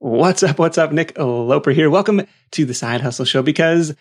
What's up? What's up? Nick Loper here. Welcome to the Side Hustle Show because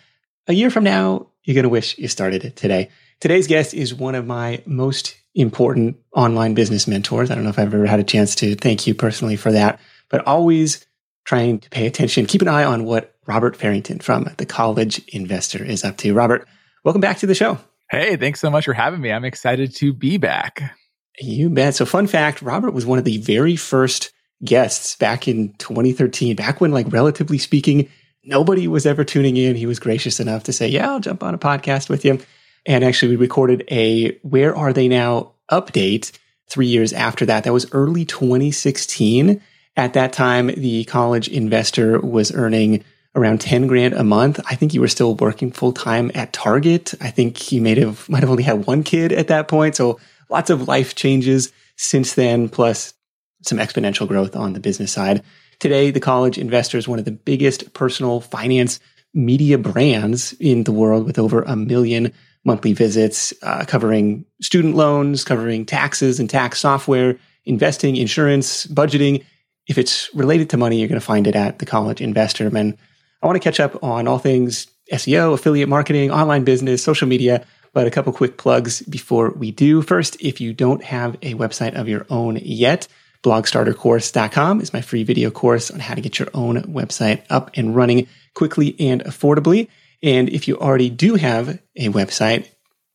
a year from now, you're going to wish you started it today. Today's guest is one of my most important online business mentors. I don't know if I've ever had a chance to thank you personally for that, but always trying to pay attention, keep an eye on what Robert Farrington from The College Investor is up to. Robert, welcome back to the show. Hey, thanks so much for having me. I'm excited to be back. You bet. So, fun fact Robert was one of the very first guests back in 2013, back when, like, relatively speaking, nobody was ever tuning in. He was gracious enough to say, Yeah, I'll jump on a podcast with you. And actually, we recorded a Where Are They Now update three years after that. That was early 2016. At that time, the college investor was earning around 10 grand a month. I think you were still working full time at Target. I think he might have, might have only had one kid at that point. So lots of life changes since then, plus some exponential growth on the business side. Today, the college investor is one of the biggest personal finance media brands in the world with over a million monthly visits, uh, covering student loans, covering taxes and tax software, investing, insurance, budgeting. If it's related to money, you're going to find it at the college investor. And I want to catch up on all things SEO, affiliate marketing, online business, social media, but a couple quick plugs before we do. First, if you don't have a website of your own yet, blogstartercourse.com is my free video course on how to get your own website up and running quickly and affordably. And if you already do have a website,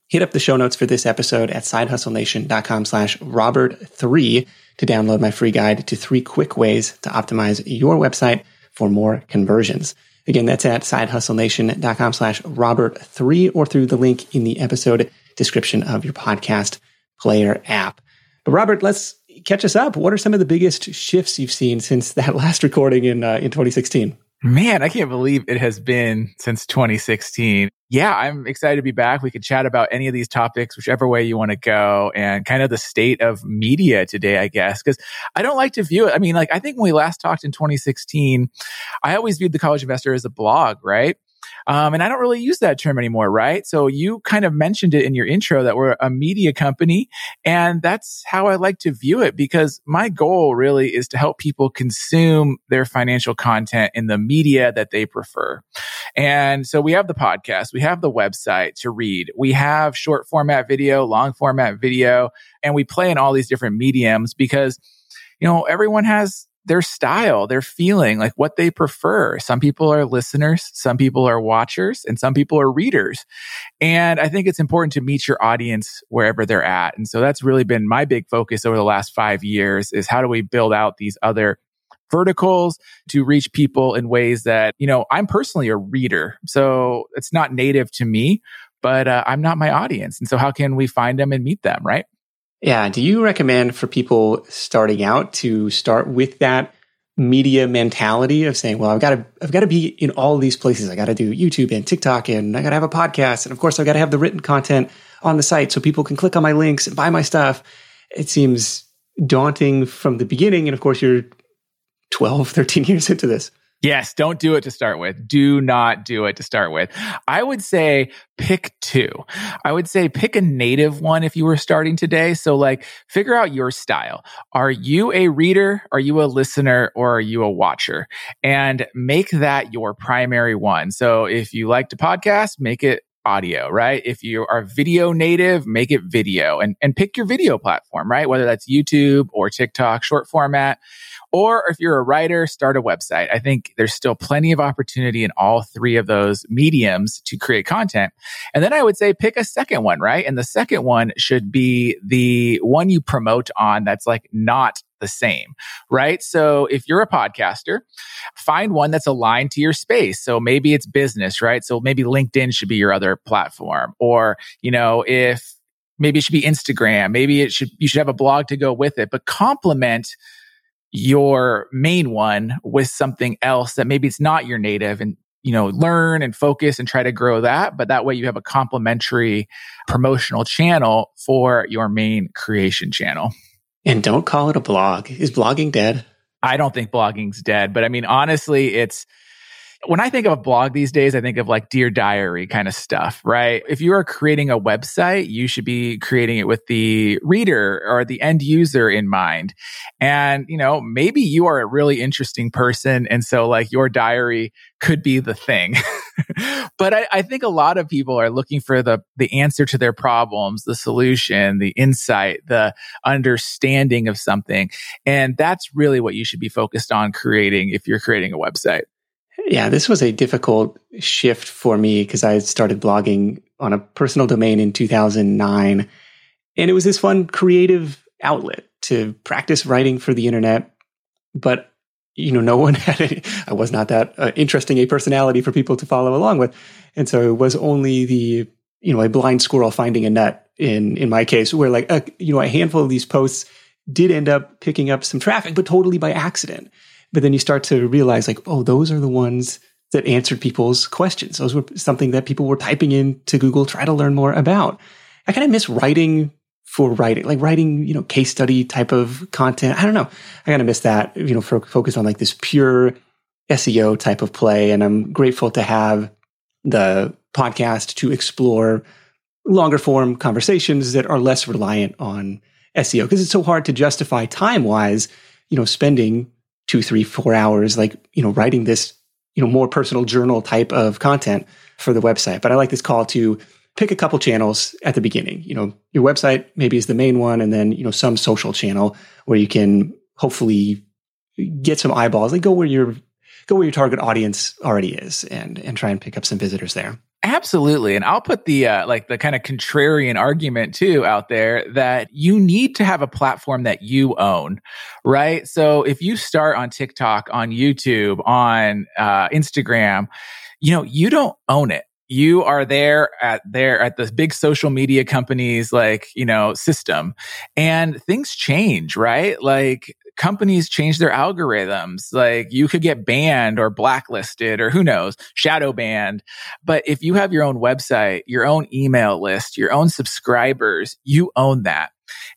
hit up the show notes for this episode at sidehustlenation.com slash robert3 to download my free guide to three quick ways to optimize your website for more conversions. Again, that's at sidehustlenation.com slash robert3 or through the link in the episode description of your podcast player app. But Robert, let's catch us up. What are some of the biggest shifts you've seen since that last recording in uh, in 2016? Man, I can't believe it has been since 2016. Yeah, I'm excited to be back. We could chat about any of these topics, whichever way you want to go, and kind of the state of media today, I guess, because I don't like to view it. I mean, like, I think when we last talked in 2016, I always viewed the college investor as a blog, right? Um, and I don't really use that term anymore, right? So you kind of mentioned it in your intro that we're a media company. And that's how I like to view it because my goal really is to help people consume their financial content in the media that they prefer. And so we have the podcast, we have the website to read, we have short format video, long format video, and we play in all these different mediums because you know, everyone has their style, their feeling, like what they prefer. Some people are listeners, some people are watchers, and some people are readers. And I think it's important to meet your audience wherever they're at. And so that's really been my big focus over the last five years is how do we build out these other verticals to reach people in ways that, you know, I'm personally a reader. So it's not native to me, but uh, I'm not my audience. And so how can we find them and meet them, right? Yeah. Do you recommend for people starting out to start with that media mentality of saying, well, I've got to, I've got to be in all these places. I got to do YouTube and TikTok and I got to have a podcast. And of course, I've got to have the written content on the site so people can click on my links and buy my stuff. It seems daunting from the beginning. And of course, you're 12, 13 years into this. Yes, don't do it to start with. Do not do it to start with. I would say pick two. I would say pick a native one if you were starting today. So, like, figure out your style. Are you a reader? Are you a listener? Or are you a watcher? And make that your primary one. So, if you like to podcast, make it audio, right? If you are video native, make it video and, and pick your video platform, right? Whether that's YouTube or TikTok, short format or if you're a writer, start a website. I think there's still plenty of opportunity in all three of those mediums to create content. And then I would say pick a second one, right? And the second one should be the one you promote on that's like not the same, right? So if you're a podcaster, find one that's aligned to your space. So maybe it's business, right? So maybe LinkedIn should be your other platform. Or, you know, if maybe it should be Instagram, maybe it should, you should have a blog to go with it, but complement your main one with something else that maybe it's not your native and you know learn and focus and try to grow that but that way you have a complementary promotional channel for your main creation channel and don't call it a blog. Is blogging dead? I don't think blogging's dead but i mean honestly it's when I think of a blog these days, I think of like Dear Diary kind of stuff, right? If you are creating a website, you should be creating it with the reader or the end user in mind. And, you know, maybe you are a really interesting person. And so like your diary could be the thing. but I, I, think a lot of people are looking for the, the answer to their problems, the solution, the insight, the understanding of something. And that's really what you should be focused on creating if you're creating a website. Yeah, this was a difficult shift for me because I started blogging on a personal domain in 2009. And it was this fun creative outlet to practice writing for the internet. But, you know, no one had any, I was not that uh, interesting a personality for people to follow along with. And so it was only the, you know, a blind squirrel finding a nut in, in my case, where like, a, you know, a handful of these posts did end up picking up some traffic, but totally by accident. But then you start to realize like, oh, those are the ones that answered people's questions. Those were something that people were typing in to Google, try to learn more about. I kind of miss writing for writing, like writing, you know, case study type of content. I don't know. I kind of miss that, you know, for focus on like this pure SEO type of play. And I'm grateful to have the podcast to explore longer form conversations that are less reliant on SEO because it's so hard to justify time wise, you know, spending two, three, four hours, like, you know, writing this, you know, more personal journal type of content for the website. But I like this call to pick a couple channels at the beginning. You know, your website maybe is the main one, and then, you know, some social channel where you can hopefully get some eyeballs, like go where your go where your target audience already is and and try and pick up some visitors there. Absolutely. And I'll put the uh, like the kind of contrarian argument too out there that you need to have a platform that you own, right? So if you start on TikTok, on YouTube, on uh, Instagram, you know, you don't own it you are there at there at the big social media companies like you know system and things change right like companies change their algorithms. Like you could get banned or blacklisted or who knows, shadow banned. But if you have your own website, your own email list, your own subscribers, you own that.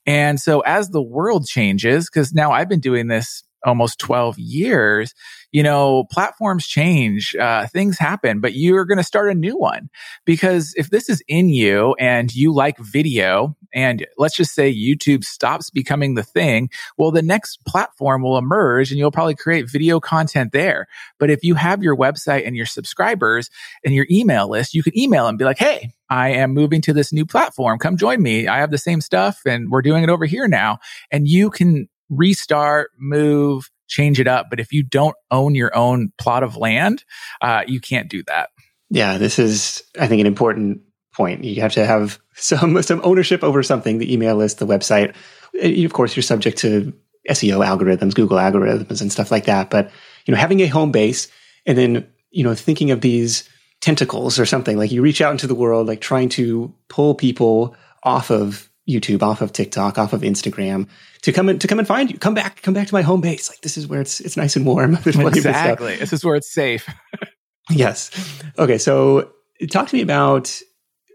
And so as the world changes, because now I've been doing this almost 12 years, you know, platforms change, uh, things happen, but you're going to start a new one because if this is in you and you like video and let's just say YouTube stops becoming the thing, well, the next platform will emerge and you'll probably create video content there. But if you have your website and your subscribers and your email list, you can email and be like, Hey, I am moving to this new platform. Come join me. I have the same stuff and we're doing it over here now. And you can restart, move, change it up. But if you don't own your own plot of land, uh, you can't do that. Yeah, this is, I think, an important point. You have to have some some ownership over something, the email list, the website. Of course, you're subject to SEO algorithms, Google algorithms, and stuff like that. But you know, having a home base and then you know thinking of these tentacles or something like you reach out into the world, like trying to pull people off of YouTube, off of TikTok, off of Instagram to come and to come and find you. Come back, come back to my home base. Like this is where it's it's nice and warm. Exactly. This is where it's safe. yes. Okay. So talk to me about.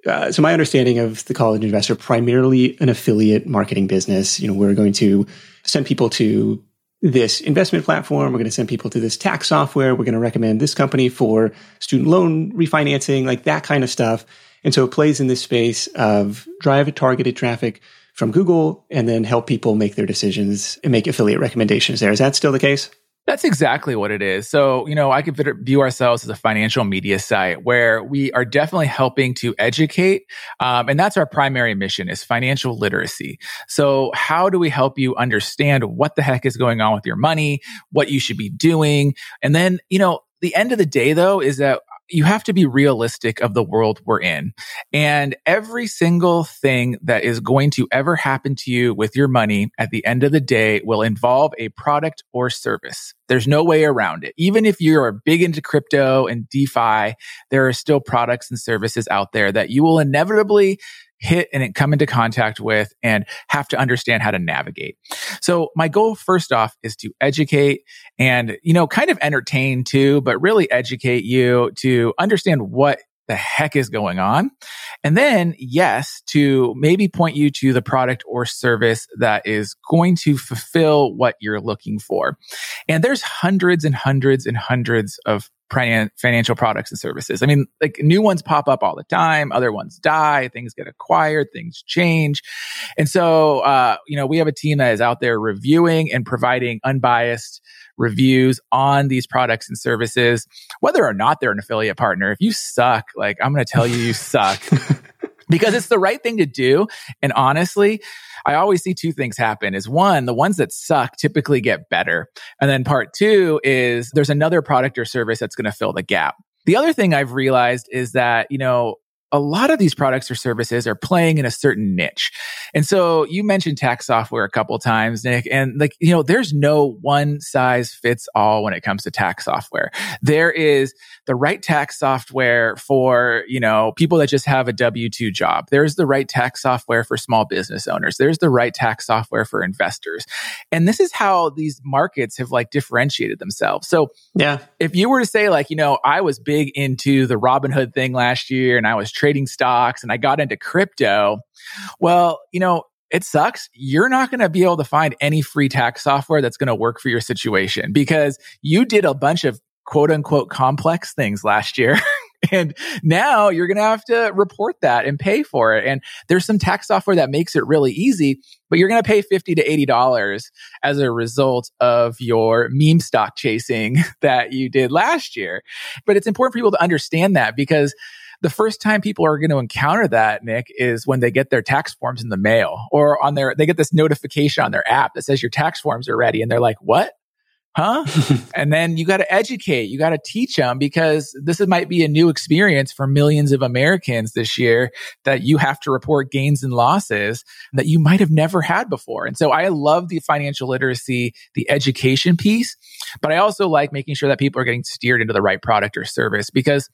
Uh, so my understanding of the college investor primarily an affiliate marketing business. You know, we're going to send people to this investment platform. We're going to send people to this tax software. We're going to recommend this company for student loan refinancing, like that kind of stuff. And so it plays in this space of drive targeted traffic from Google and then help people make their decisions and make affiliate recommendations there. Is that still the case? That's exactly what it is. So, you know, I could view ourselves as a financial media site where we are definitely helping to educate. Um, and that's our primary mission is financial literacy. So how do we help you understand what the heck is going on with your money, what you should be doing? And then, you know, the end of the day though is that you have to be realistic of the world we're in. And every single thing that is going to ever happen to you with your money at the end of the day will involve a product or service. There's no way around it. Even if you're big into crypto and DeFi, there are still products and services out there that you will inevitably hit and come into contact with and have to understand how to navigate. So my goal first off is to educate and, you know, kind of entertain too, but really educate you to understand what the heck is going on. And then, yes, to maybe point you to the product or service that is going to fulfill what you're looking for. And there's hundreds and hundreds and hundreds of financial products and services. I mean, like new ones pop up all the time, other ones die, things get acquired, things change. And so, uh, you know, we have a team that is out there reviewing and providing unbiased reviews on these products and services, whether or not they're an affiliate partner. If you suck, like I'm going to tell you, you suck. because it's the right thing to do. And honestly, I always see two things happen is one, the ones that suck typically get better. And then part two is there's another product or service that's going to fill the gap. The other thing I've realized is that, you know, a lot of these products or services are playing in a certain niche. And so you mentioned tax software a couple times, Nick, and like, you know, there's no one size fits all when it comes to tax software. There is the right tax software for, you know, people that just have a W-2 job. There's the right tax software for small business owners. There's the right tax software for investors. And this is how these markets have like differentiated themselves. So yeah, if you were to say like, you know, I was big into the Robinhood thing last year and I was trading stocks and I got into crypto. Well, you know, it sucks. You're not going to be able to find any free tax software that's going to work for your situation because you did a bunch of quote unquote complex things last year. and now you're going to have to report that and pay for it. And there's some tax software that makes it really easy, but you're going to pay 50 to $80 as a result of your meme stock chasing that you did last year. But it's important for people to understand that because the first time people are going to encounter that, Nick, is when they get their tax forms in the mail or on their, they get this notification on their app that says your tax forms are ready. And they're like, what? Huh? and then you got to educate, you got to teach them because this might be a new experience for millions of Americans this year that you have to report gains and losses that you might have never had before. And so I love the financial literacy, the education piece, but I also like making sure that people are getting steered into the right product or service because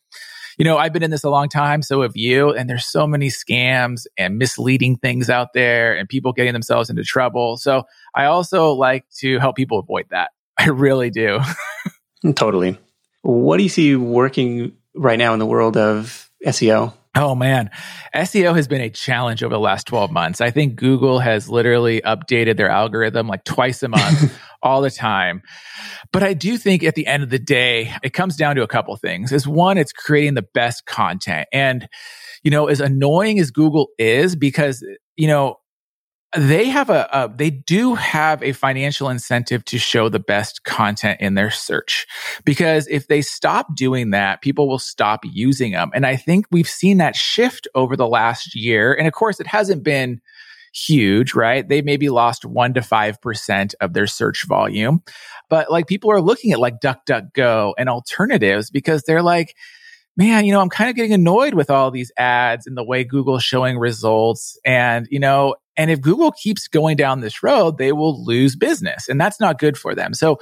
you know, I've been in this a long time. So have you. And there's so many scams and misleading things out there and people getting themselves into trouble. So I also like to help people avoid that. I really do. totally. What do you see working right now in the world of SEO? Oh man, SEO has been a challenge over the last 12 months. I think Google has literally updated their algorithm like twice a month, all the time. But I do think at the end of the day, it comes down to a couple things. Is one, it's creating the best content. And, you know, as annoying as Google is, because, you know, they have a, a, they do have a financial incentive to show the best content in their search. Because if they stop doing that people will stop using them and i think we've seen that shift over the last year. And of course it hasn't been huge right? They maybe lost 1 to 5% of their search volume. But like people are looking at like duckduckgo and alternatives because they're like man, you know, I'm kind of getting annoyed with all these ads and the way Google's showing results. And, you know, and if Google keeps going down this road, they will lose business and that's not good for them. So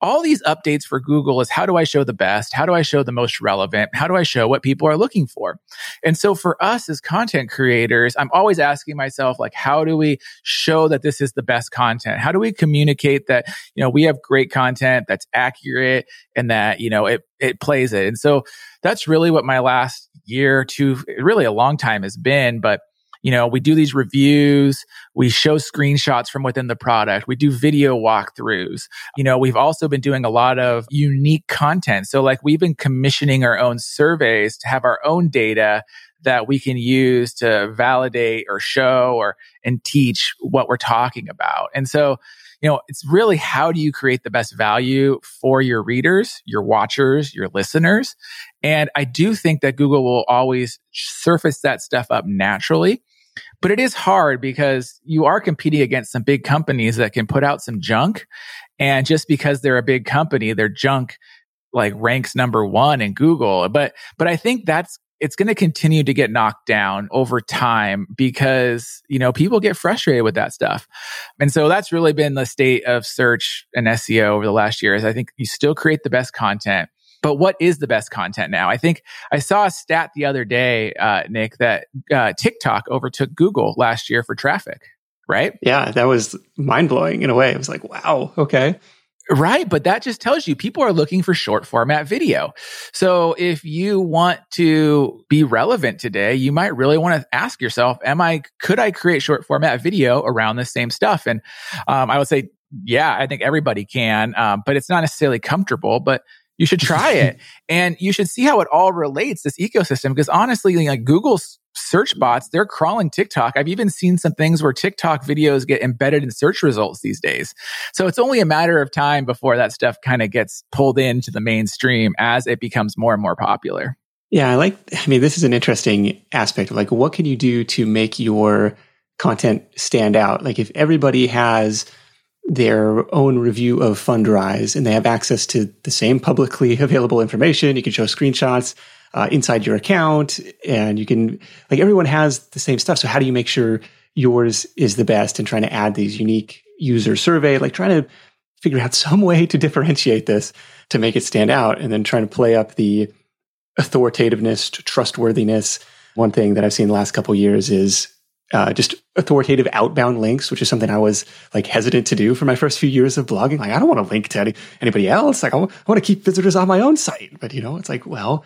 all these updates for Google is how do I show the best? How do I show the most relevant? How do I show what people are looking for? And so for us as content creators, I'm always asking myself, like, how do we show that this is the best content? How do we communicate that, you know, we have great content that's accurate and that, you know, it, it plays it. And so that's really what my last year to really a long time has been. But you know, we do these reviews, we show screenshots from within the product, we do video walkthroughs. You know, we've also been doing a lot of unique content. So like we've been commissioning our own surveys to have our own data that we can use to validate or show or and teach what we're talking about. And so, you know, it's really how do you create the best value for your readers, your watchers, your listeners? And I do think that Google will always surface that stuff up naturally. But it is hard because you are competing against some big companies that can put out some junk. And just because they're a big company, their junk like ranks number one in Google. But, but I think that's, it's going to continue to get knocked down over time because, you know, people get frustrated with that stuff. And so that's really been the state of search and SEO over the last year is I think you still create the best content but what is the best content now? I think I saw a stat the other day, uh, Nick, that uh, TikTok overtook Google last year for traffic, right? Yeah, that was mind blowing in a way. It was like, wow, okay. Right. But that just tells you people are looking for short format video. So if you want to be relevant today, you might really want to ask yourself, am I, could I create short format video around the same stuff? And um, I would say, yeah, I think everybody can, um, but it's not necessarily comfortable. But You should try it. And you should see how it all relates, this ecosystem. Because honestly, like Google's search bots, they're crawling TikTok. I've even seen some things where TikTok videos get embedded in search results these days. So it's only a matter of time before that stuff kind of gets pulled into the mainstream as it becomes more and more popular. Yeah, I like, I mean, this is an interesting aspect of like, what can you do to make your content stand out? Like, if everybody has their own review of Fundrise and they have access to the same publicly available information, you can show screenshots uh, inside your account and you can, like, everyone has the same stuff. So, how do you make sure yours is the best and trying to add these unique user survey, like trying to figure out some way to differentiate this to make it stand out and then trying to play up the authoritativeness, trustworthiness. One thing that I've seen the last couple years is uh, just authoritative outbound links, which is something I was like hesitant to do for my first few years of blogging. Like, I don't want to link to any, anybody else. Like, I, w- I want to keep visitors on my own site. But you know, it's like, well,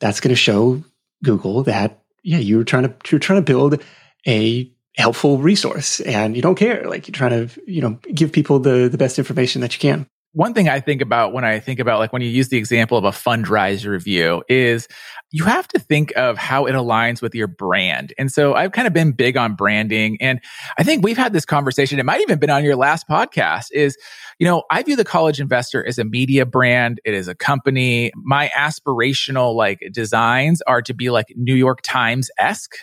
that's going to show Google that yeah, you're trying to you're trying to build a helpful resource, and you don't care. Like, you're trying to you know give people the the best information that you can one thing I think about when I think about like when you use the example of a Fundrise review is you have to think of how it aligns with your brand. And so I've kind of been big on branding. And I think we've had this conversation. It might even been on your last podcast is, you know, I view the college investor as a media brand. It is a company. My aspirational like designs are to be like New York Times esque,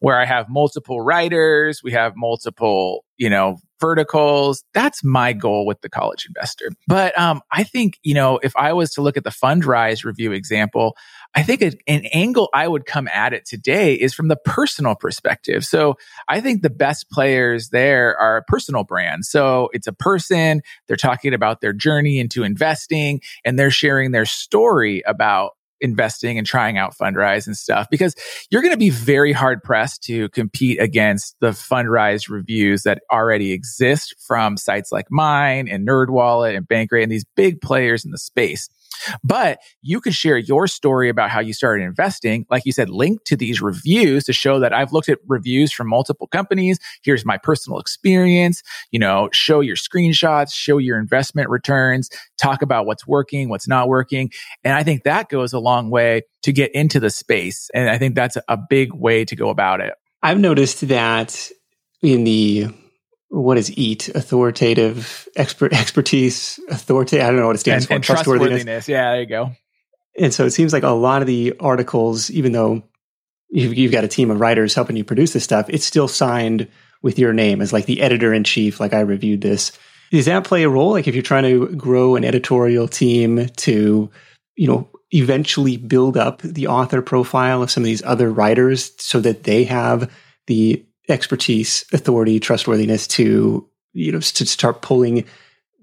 where I have multiple writers. We have multiple, you know, verticals. That's my goal with the college investor. But um, I think, you know, if I was to look at the Fundrise review example, I think a, an angle I would come at it today is from the personal perspective. So I think the best players there are personal brands. So it's a person, they're talking about their journey into investing and they're sharing their story about investing and trying out Fundrise and stuff because you're going to be very hard pressed to compete against the Fundrise reviews that already exist from sites like mine and NerdWallet and Bankrate and these big players in the space. But you could share your story about how you started investing. Like you said, link to these reviews to show that I've looked at reviews from multiple companies. Here's my personal experience. You know, show your screenshots, show your investment returns, talk about what's working, what's not working. And I think that goes a long way to get into the space. And I think that's a big way to go about it. I've noticed that in the what is EAT? Authoritative expert expertise, authority. I don't know what it stands and, for. And trustworthiness. trustworthiness. Yeah, there you go. And so it seems like a lot of the articles, even though you've, you've got a team of writers helping you produce this stuff, it's still signed with your name as like the editor in chief. Like I reviewed this. Does that play a role? Like if you're trying to grow an editorial team to, you know, eventually build up the author profile of some of these other writers so that they have the expertise, authority, trustworthiness to you know to start pulling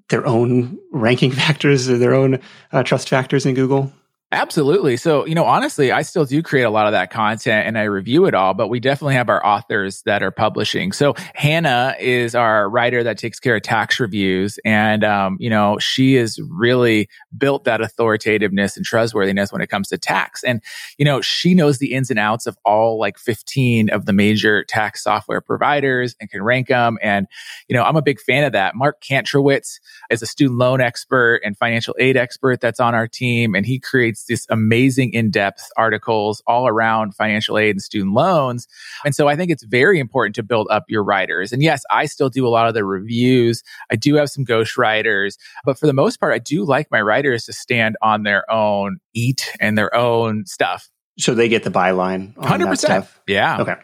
their own ranking factors or their own uh, trust factors in Google? Absolutely. So, you know, honestly, I still do create a lot of that content and I review it all, but we definitely have our authors that are publishing. So, Hannah is our writer that takes care of tax reviews. And, um, you know, she has really built that authoritativeness and trustworthiness when it comes to tax. And, you know, she knows the ins and outs of all like 15 of the major tax software providers and can rank them. And, you know, I'm a big fan of that. Mark Kantrowitz is a student loan expert and financial aid expert that's on our team, and he creates these amazing in-depth articles all around financial aid and student loans. And so I think it's very important to build up your writers. And yes, I still do a lot of the reviews. I do have some ghost writers, but for the most part, I do like my writers to stand on their own eat and their own stuff. So they get the byline. Hundred percent. Yeah. Okay.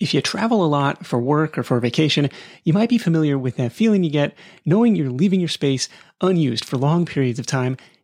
If you travel a lot for work or for vacation, you might be familiar with that feeling you get knowing you're leaving your space unused for long periods of time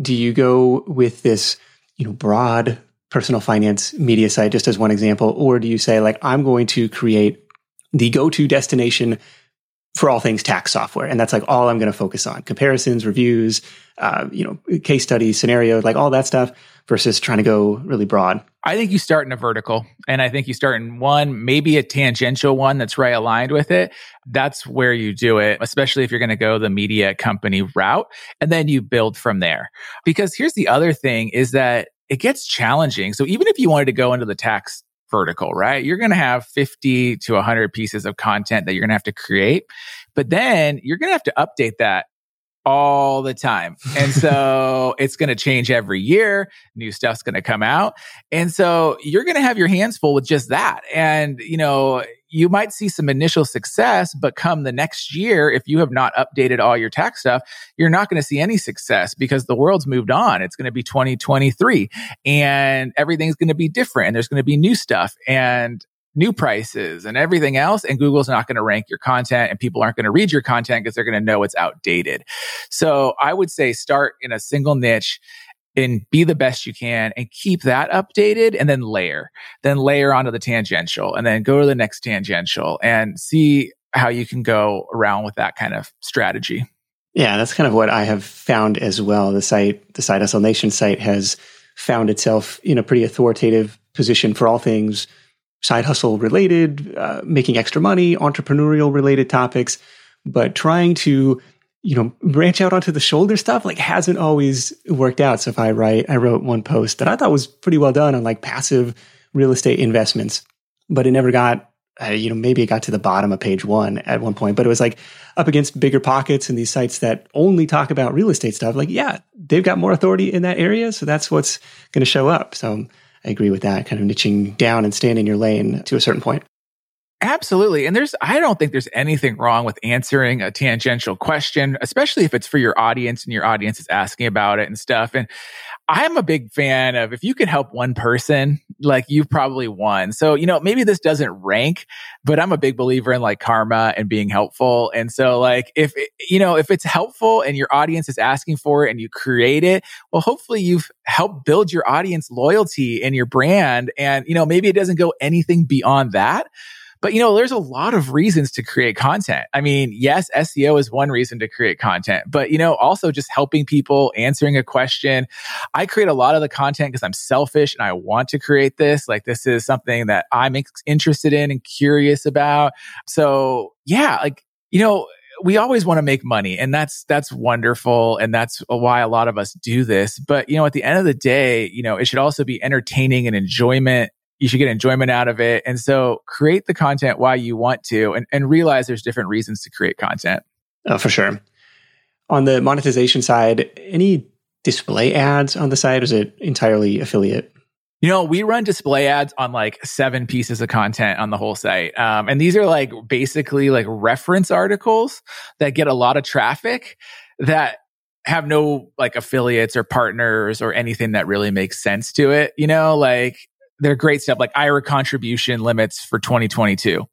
do you go with this, you know, broad personal finance media site, just as one example, or do you say like I'm going to create the go-to destination for all things tax software, and that's like all I'm going to focus on: comparisons, reviews, uh, you know, case studies, scenario, like all that stuff, versus trying to go really broad. I think you start in a vertical, and I think you start in one, maybe a tangential one that's right aligned with it. That's where you do it, especially if you're going to go the media company route, and then you build from there. Because here's the other thing: is that it gets challenging. So even if you wanted to go into the tax vertical, right? You're going to have 50 to 100 pieces of content that you're going to have to create, but then you're going to have to update that all the time. And so it's going to change every year. New stuff's going to come out. And so you're going to have your hands full with just that. And, you know, you might see some initial success, but come the next year, if you have not updated all your tax stuff, you're not going to see any success because the world's moved on. It's going to be 2023 and everything's going to be different and there's going to be new stuff. And new prices and everything else. And Google's not going to rank your content and people aren't going to read your content because they're going to know it's outdated. So I would say start in a single niche and be the best you can and keep that updated and then layer, then layer onto the tangential and then go to the next tangential and see how you can go around with that kind of strategy. Yeah, that's kind of what I have found as well. The site, the Side Hustle Nation site has found itself in a pretty authoritative position for all things side hustle related, uh, making extra money, entrepreneurial related topics, but trying to you know branch out onto the shoulder stuff like hasn't always worked out. So if I write, I wrote one post that I thought was pretty well done on like passive real estate investments, but it never got. Uh, you know, maybe it got to the bottom of page one at one point, but it was like up against bigger pockets and these sites that only talk about real estate stuff. Like, yeah, they've got more authority in that area, so that's what's going to show up. So I agree with that kind of niching down and staying in your lane to a certain point. Absolutely. And there's, I don't think there's anything wrong with answering a tangential question, especially if it's for your audience and your audience is asking about it and stuff. And I'm a big fan of if you can help one person, like you've probably won. So, you know, maybe this doesn't rank, but I'm a big believer in like karma and being helpful. And so like if, it, you know, if it's helpful and your audience is asking for it and you create it, well, hopefully you've helped build your audience loyalty and your brand. And, you know, maybe it doesn't go anything beyond that but you know, there's a lot of reasons to create content. I mean, yes, SEO is one reason to create content, but you know, also just helping people, answering a question. I create a lot of the content because I'm selfish and I want to create this. Like this is something that I'm interested in and curious about. So yeah, like, you know, we always want to make money and that's that's wonderful and that's why a lot of us do this but you know at the end of the day you know it should also be entertaining and enjoyment you should get enjoyment out of it. And so create the content why you want to and, and realize there's different reasons to create content. Oh, for sure. On the monetization side, any display ads on the side? Is it entirely affiliate? You know, we run display ads on like seven pieces of content on the whole site. Um, and these are like basically like reference articles that get a lot of traffic that have no like affiliates or partners or anything that really makes sense to it. You know, like they're great stuff like IRA contribution limits for 2022.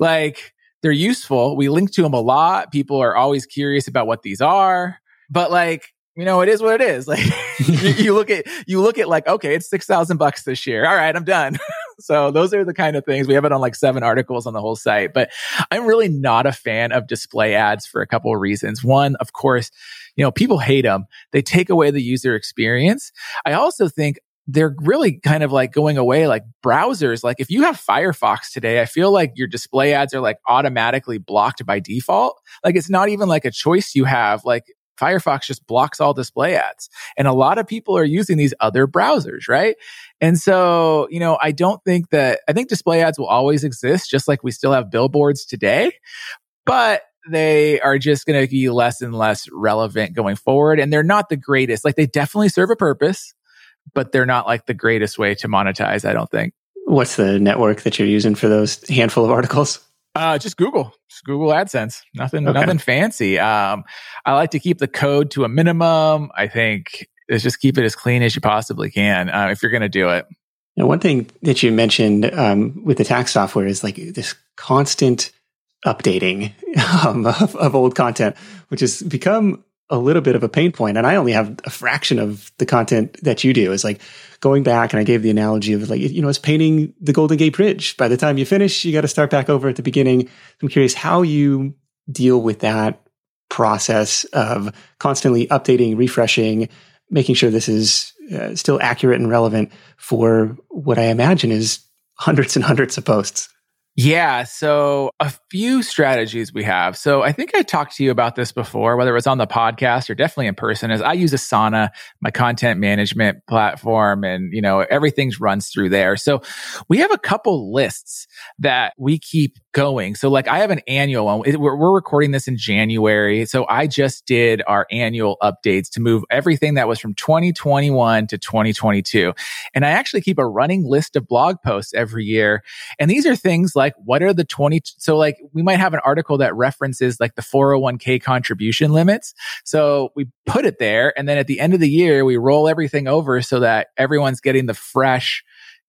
Like they're useful. We link to them a lot. People are always curious about what these are, but like, you know, it is what it is. Like you, you, look at, you look at like, okay, it's 6,000 bucks this year. All right, I'm done. so those are the kind of things we have it on like seven articles on the whole site, but I'm really not a fan of display ads for a couple of reasons. One, of course, you know, people hate them. They take away the user experience. I also think they're really kind of like going away like browsers. Like if you have Firefox today, I feel like your display ads are like automatically blocked by default. Like it's not even like a choice you have. Like Firefox just blocks all display ads. And a lot of people are using these other browsers, right? And so, you know, I don't think that, I think display ads will always exist, just like we still have billboards today. But they are just going to be less and less relevant going forward. And they're not the greatest. Like they definitely serve a purpose, but they're not like the greatest way to monetize, I don't think. What's the network that you're using for those handful of articles? Uh, just Google, just Google AdSense. Nothing, okay. nothing fancy. Um, I like to keep the code to a minimum. I think is just keep it as clean as you possibly can uh, if you're going to do it. Now, one thing that you mentioned um, with the tax software is like this constant updating um, of, of, old content, which has become a little bit of a pain. And I only have a fraction of the content that you do. Is like going back, and I gave the analogy of like you know, it's painting the Golden Gate Bridge. By the time you finish, you got to start back over at the beginning. I'm curious how you deal with that process of constantly updating, refreshing, making sure this is uh, still accurate and relevant for what I imagine is hundreds and hundreds of posts. Yeah. So a few strategies we have. So I think I talked to you about this before, whether it was on the podcast or definitely in person, is I use Asana, my content management platform, and you know, everything's runs through there. So we have a couple lists that we keep going. So like I have an annual one. We're, we're recording this in January. So I just did our annual updates to move everything that was from 2021 to 2022. And I actually keep a running list of blog posts every year. And these are things like what are the 20, so like we might have an article that references like the 401k contribution limits. So we put it there. And then at the end of the year, we roll everything over so that everyone's getting the fresh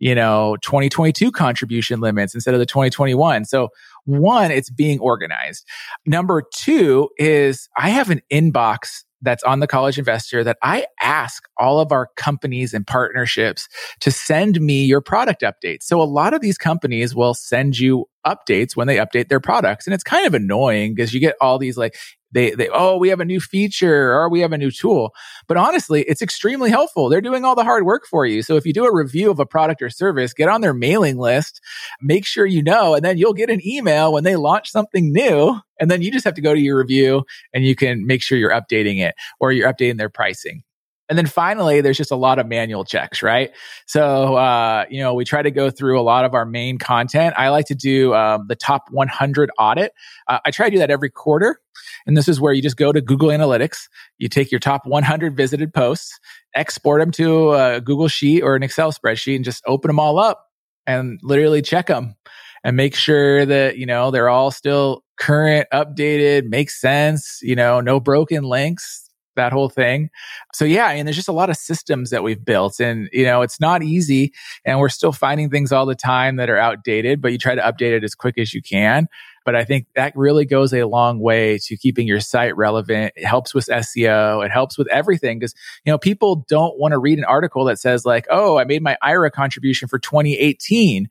you know, 2022 contribution limits instead of the 2021. So one, it's being organized. Number two is I have an inbox that's on the college investor that I ask all of our companies and partnerships to send me your product updates. So a lot of these companies will send you updates when they update their products. And it's kind of annoying because you get all these like, they, they, oh, we have a new feature or we have a new tool. But honestly, it's extremely helpful. They're doing all the hard work for you. So if you do a review of a product or service, get on their mailing list, make sure you know, and then you'll get an email when they launch something new. And then you just have to go to your review and you can make sure you're updating it or you're updating their pricing. And then finally, there's just a lot of manual checks, right? So, uh, you know, we try to go through a lot of our main content. I like to do um, the top 100 audit. Uh, I try to do that every quarter. And this is where you just go to Google Analytics, you take your top 100 visited posts, export them to a Google Sheet or an Excel spreadsheet, and just open them all up and literally check them and make sure that, you know, they're all still current, updated, makes sense, you know, no broken links, that whole thing. So yeah, and there's just a lot of systems that we've built and you know, it's not easy and we're still finding things all the time that are outdated, but you try to update it as quick as you can. But I think that really goes a long way to keeping your site relevant. It helps with SEO. It helps with everything because, you know, people don't want to read an article that says like, Oh, I made my IRA contribution for 2018.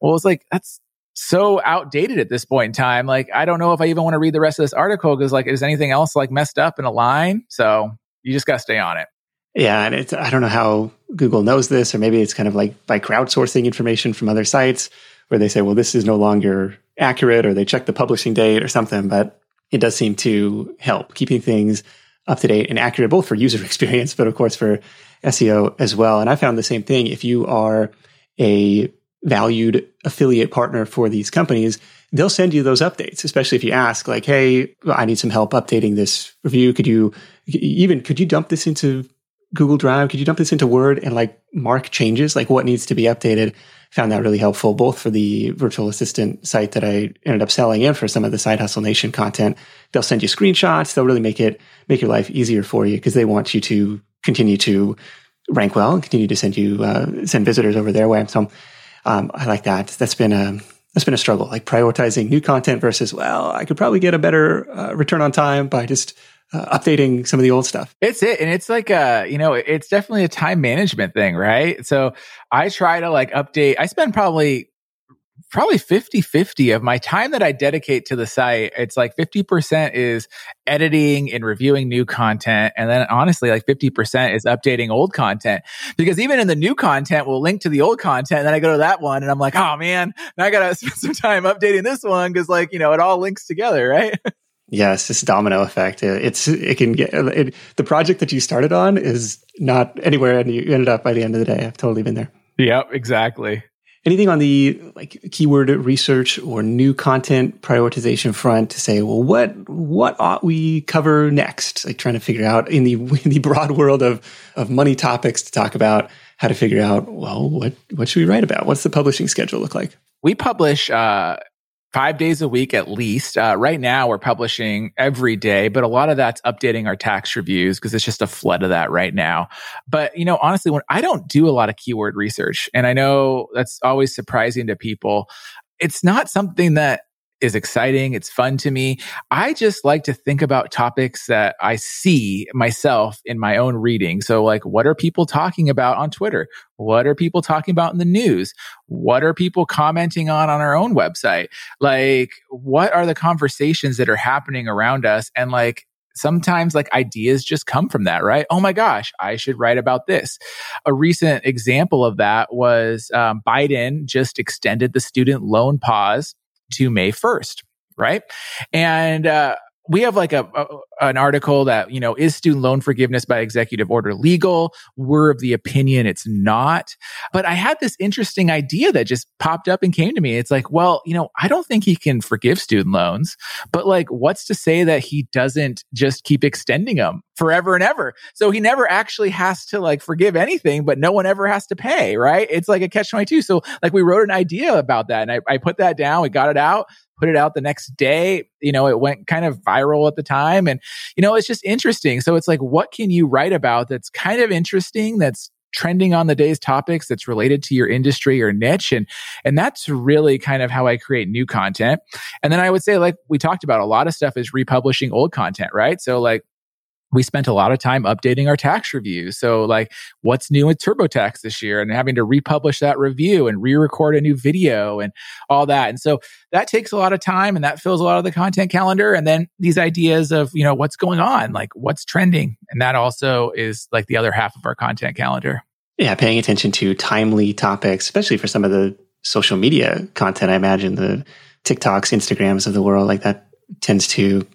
Well, it's like, that's, so outdated at this point in time. Like, I don't know if I even want to read the rest of this article because, like, is anything else like messed up in a line? So you just got to stay on it. Yeah, and it's I don't know how Google knows this, or maybe it's kind of like by crowdsourcing information from other sites where they say, well, this is no longer accurate, or they check the publishing date or something. But it does seem to help keeping things up to date and accurate, both for user experience, but of course for SEO as well. And I found the same thing. If you are a valued affiliate partner for these companies, they'll send you those updates, especially if you ask like, Hey, I need some help updating this review. Could you even, could you dump this into Google Drive? Could you dump this into Word and like mark changes, like what needs to be updated? Found that really helpful, both for the virtual assistant site that I ended up selling and for some of the Side Hustle Nation content. They'll send you screenshots. They'll really make it, make your life easier for you because they want you to continue to rank well and continue to send you uh, send visitors over their way. So um, I like that. That's been a that's been a struggle, like prioritizing new content versus well, I could probably get a better uh, return on time by just uh, updating some of the old stuff. It's it. And it's like a, you know, it's definitely a time management thing, right? So I try to like update, I spend probably probably 50 50 of my time that I dedicate to the site. It's like 50% is editing and reviewing new content. And then honestly, like 50% is updating old content because even in the new content, we'll link to the old content. And then I go to that one and I'm like, oh man, now I got to spend some time updating this one because like, you know, it all links together, right? Yes, this domino effect. It's it can get it, the project that you started on is not anywhere, and you ended up by the end of the day. I've totally been there. Yep, exactly. Anything on the like keyword research or new content prioritization front to say, well, what what ought we cover next? Like trying to figure out in the in the broad world of of money topics to talk about how to figure out, well, what what should we write about? What's the publishing schedule look like? We publish uh, five days a week at least. Uh, right now, we're publishing every day, but a lot of that's updating our tax reviews because it's just a flood of that right now. But, you know, honestly, when I don't do a lot of keyword research, and I know that's always surprising to people, it's not something that is exciting. It's fun to me. I just like to think about topics that I see myself in my own reading. So like, what are people talking about on Twitter? What are people talking about in the news? What are people commenting on on our own website? Like, what are the conversations that are happening around us? And like, sometimes like ideas just come from that, right? Oh my gosh, I should write about this. A recent example of that was um, Biden just extended the student loan pause to May 1st, right? And uh, we have like a, a, an article that you know is student loan forgiveness by executive order legal? We're of the opinion it's not. But i had this interesting idea that just popped up and came to me. It's like well you know i don't think he can forgive student loans but like what's to say that he doesn't just keep extending them forever and ever? So he never actually has to like forgive anything but no one ever has to pay right? It's like a catch 22 so like we wrote an idea about that and I, I put that down. We got it out put it out the next day. You know, it went kind of viral at the time. And, you know, it's just interesting. So it's like, what can you write about that's kind of interesting, that's trending on the day's topics that's related to your industry or niche and and that's really kind of how I create new content. And then I would say like we talked about a lot of stuff is republishing old content, right? So like we spent a lot of time updating our tax reviews. So, like, what's new with TurboTax this year, and having to republish that review and re-record a new video and all that. And so that takes a lot of time, and that fills a lot of the content calendar. And then these ideas of you know what's going on, like what's trending, and that also is like the other half of our content calendar. Yeah, paying attention to timely topics, especially for some of the social media content. I imagine the TikToks, Instagrams of the world, like that tends to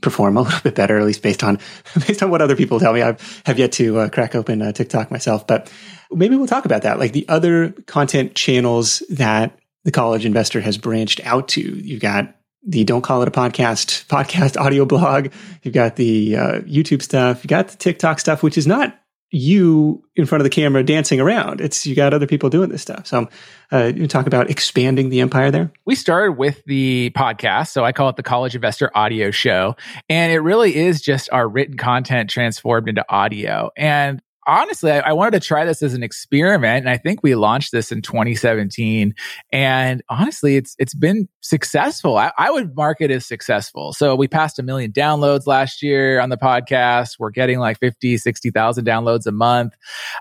perform a little bit better, at least based on based on what other people tell me. I have yet to uh, crack open uh, TikTok myself, but maybe we'll talk about that. Like the other content channels that the college investor has branched out to. You've got the Don't Call It a Podcast podcast audio blog. You've got the uh, YouTube stuff. You got the TikTok stuff, which is not you in front of the camera dancing around. It's you got other people doing this stuff. So, uh, you talk about expanding the empire there. We started with the podcast, so I call it the College Investor Audio Show, and it really is just our written content transformed into audio. And honestly, I, I, wanted to try this as an experiment, and I think we launched this in 2017. And honestly, it's it's been successful. I, I, would mark it as successful. So we passed a million downloads last year on the podcast. We're getting like 50, 60,000 downloads a month.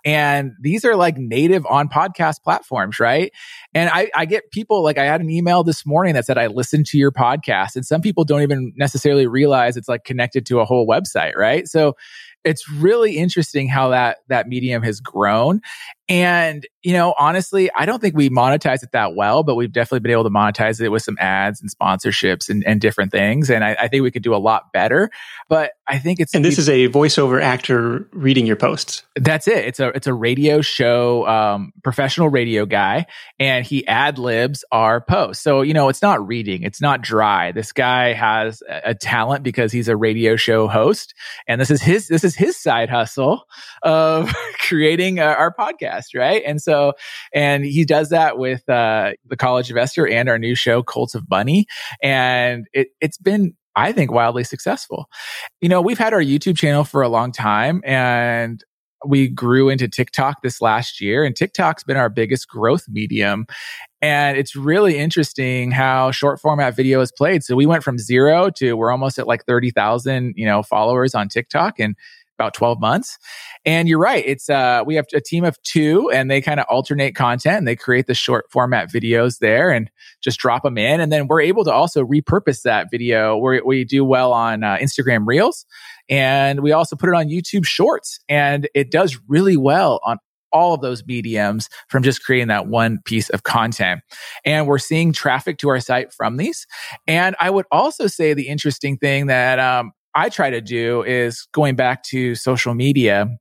And these are like native on podcast platforms, right? And I, I get people like I had an email this morning that said, I listened to your podcast. And some people don't even necessarily realize it's like connected to a whole website, right? So it's really interesting how that that medium has grown and, you know, honestly, I don't think we monetize it that well, but we've definitely been able to monetize it with some ads and sponsorships and, and different things. And I, I, think we could do a lot better. But I think it's And this is a voiceover actor reading your posts. That's it. It's a it's a radio show, um, professional radio guy, and he ad libs our posts. So, you know, it's not reading, it's not dry. This guy has a, a talent because he's a radio show host. And this is his this is his side hustle of creating uh, our podcast right? And so, and he does that with uh, the College Investor and our new show, Cult of Money, and it, it's been I think wildly successful. You know, we've had our YouTube channel for a long time and we grew into TikTok this last year, and TikTok's been our biggest growth medium. And it's really interesting how short format video is played. So we went from zero to we're almost at like 30,000, you know, followers on TikTok in about 12 months. And you're right. It's, uh, we have a team of two and they kind of alternate content and they create the short format videos there and just drop them in. And then we're able to also repurpose that video where we do well on uh, Instagram Reels. And we also put it on YouTube Shorts and it does really well on all of those mediums from just creating that one piece of content. And we're seeing traffic to our site from these. And I would also say the interesting thing that um, I try to do is going back to social media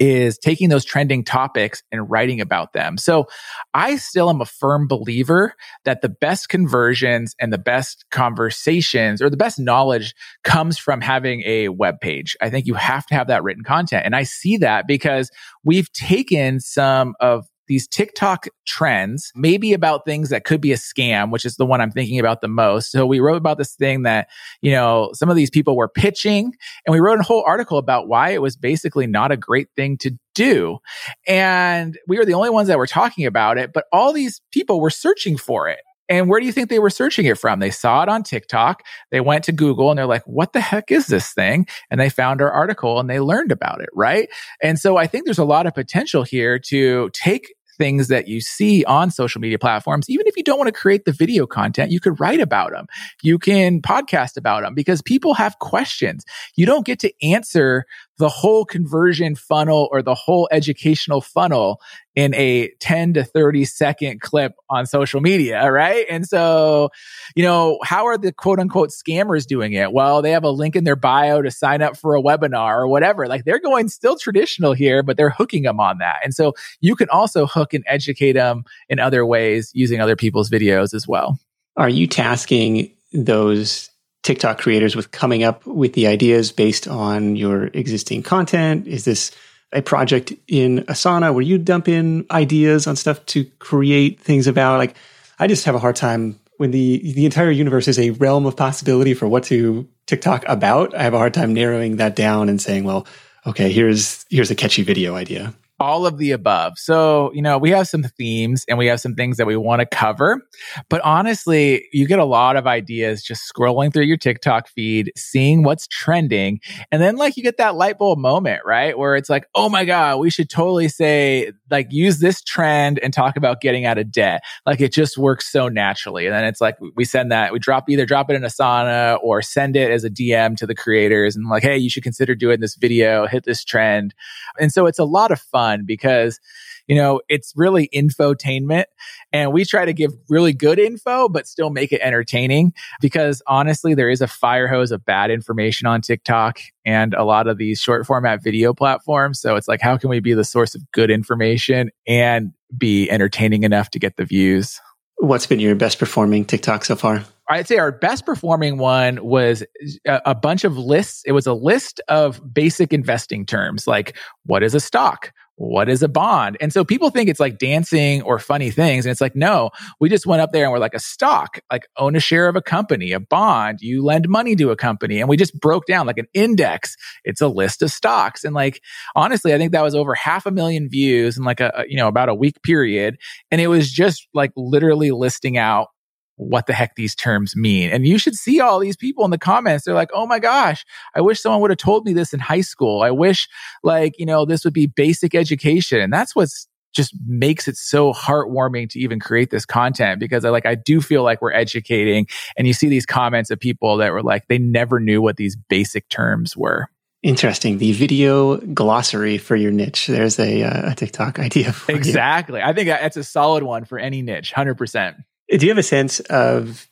is taking those trending topics and writing about them. So I still am a firm believer that the best conversions and the best conversations or the best knowledge comes from having a web page. I think you have to have that written content. And I see that because we've taken some of these TikTok trends, maybe about things that could be a scam, which is the one I'm thinking about the most. So we wrote about this thing that, you know, some of these people were pitching and we wrote a whole article about why it was basically not a great thing to do. And we were the only ones that were talking about it, but all these people were searching for it. And where do you think they were searching it from? They saw it on TikTok. They went to Google and they're like, what the heck is this thing? And they found our article and they learned about it, right? And so I think there's a lot of potential here to take things that you see on social media platforms, even if you don't want to create the video content, you could write about them. You can podcast about them because people have questions. You don't get to answer the whole conversion funnel or the whole educational funnel in a 10 to 30 second clip on social media, right? And so, you know, how are the quote unquote scammers doing it? Well, they have a link in their bio to sign up for a webinar or whatever. Like they're going still traditional here, but they're hooking them on that. And so you can also hook and educate them in other ways using other people's videos as well. Are you tasking those TikTok creators with coming up with the ideas based on your existing content? Is this a project in Asana where you dump in ideas on stuff to create things about? Like, I just have a hard time when the the entire universe is a realm of possibility for what to TikTok about. I have a hard time narrowing that down and saying, well, okay, here's here's a catchy video idea all of the above. So, you know, we have some themes and we have some things that we want to cover. But honestly, you get a lot of ideas just scrolling through your TikTok feed, seeing what's trending. And then, like, you get that light bulb moment, right? Where it's like, oh my God, we should totally say, like, use this trend and talk about getting out of debt. Like, it just works so naturally. And then it's like, we send that, we drop either drop it in Asana or send it as a DM to the creators and like, hey, you should consider doing this video, hit this trend. And so it's a lot of fun fun because you know, it's really infotainment and we try to give really good info, but still make it entertaining because honestly, there is a fire hose of bad information on TikTok and a lot of these short format video platforms. So it's like, how can we be the source of good information and be entertaining enough to get the views? What's been your best performing TikTok so far? I'd say our best performing one was a, a, bunch of lists. It was a list of basic investing terms like what is a stock? What is a bond? And so people think it's like dancing or funny things. And it's like, no, we just went up there and we're like a stock, like own a share of a company, a bond, you lend money to a company. And we just broke down like an index. It's a list of stocks. And like, honestly, I think that was over half a million views in like a, you know, about a week period. And it was just like literally listing out what the heck these terms mean. And you should see all these people in the comments. They're like, oh my gosh, I wish someone would have told me this in high school. I wish, like, you know, this would be basic education. And that's what's just makes it so heartwarming to even create this content because I like I do feel like we're educating and you see these comments of people that were like they never knew what these basic terms were. Interesting. The video glossary for your niche. There's a, uh, a TikTok idea. For. Exactly. You. I think that's a solid one for any niche. Hundred percent. Do you have a sense of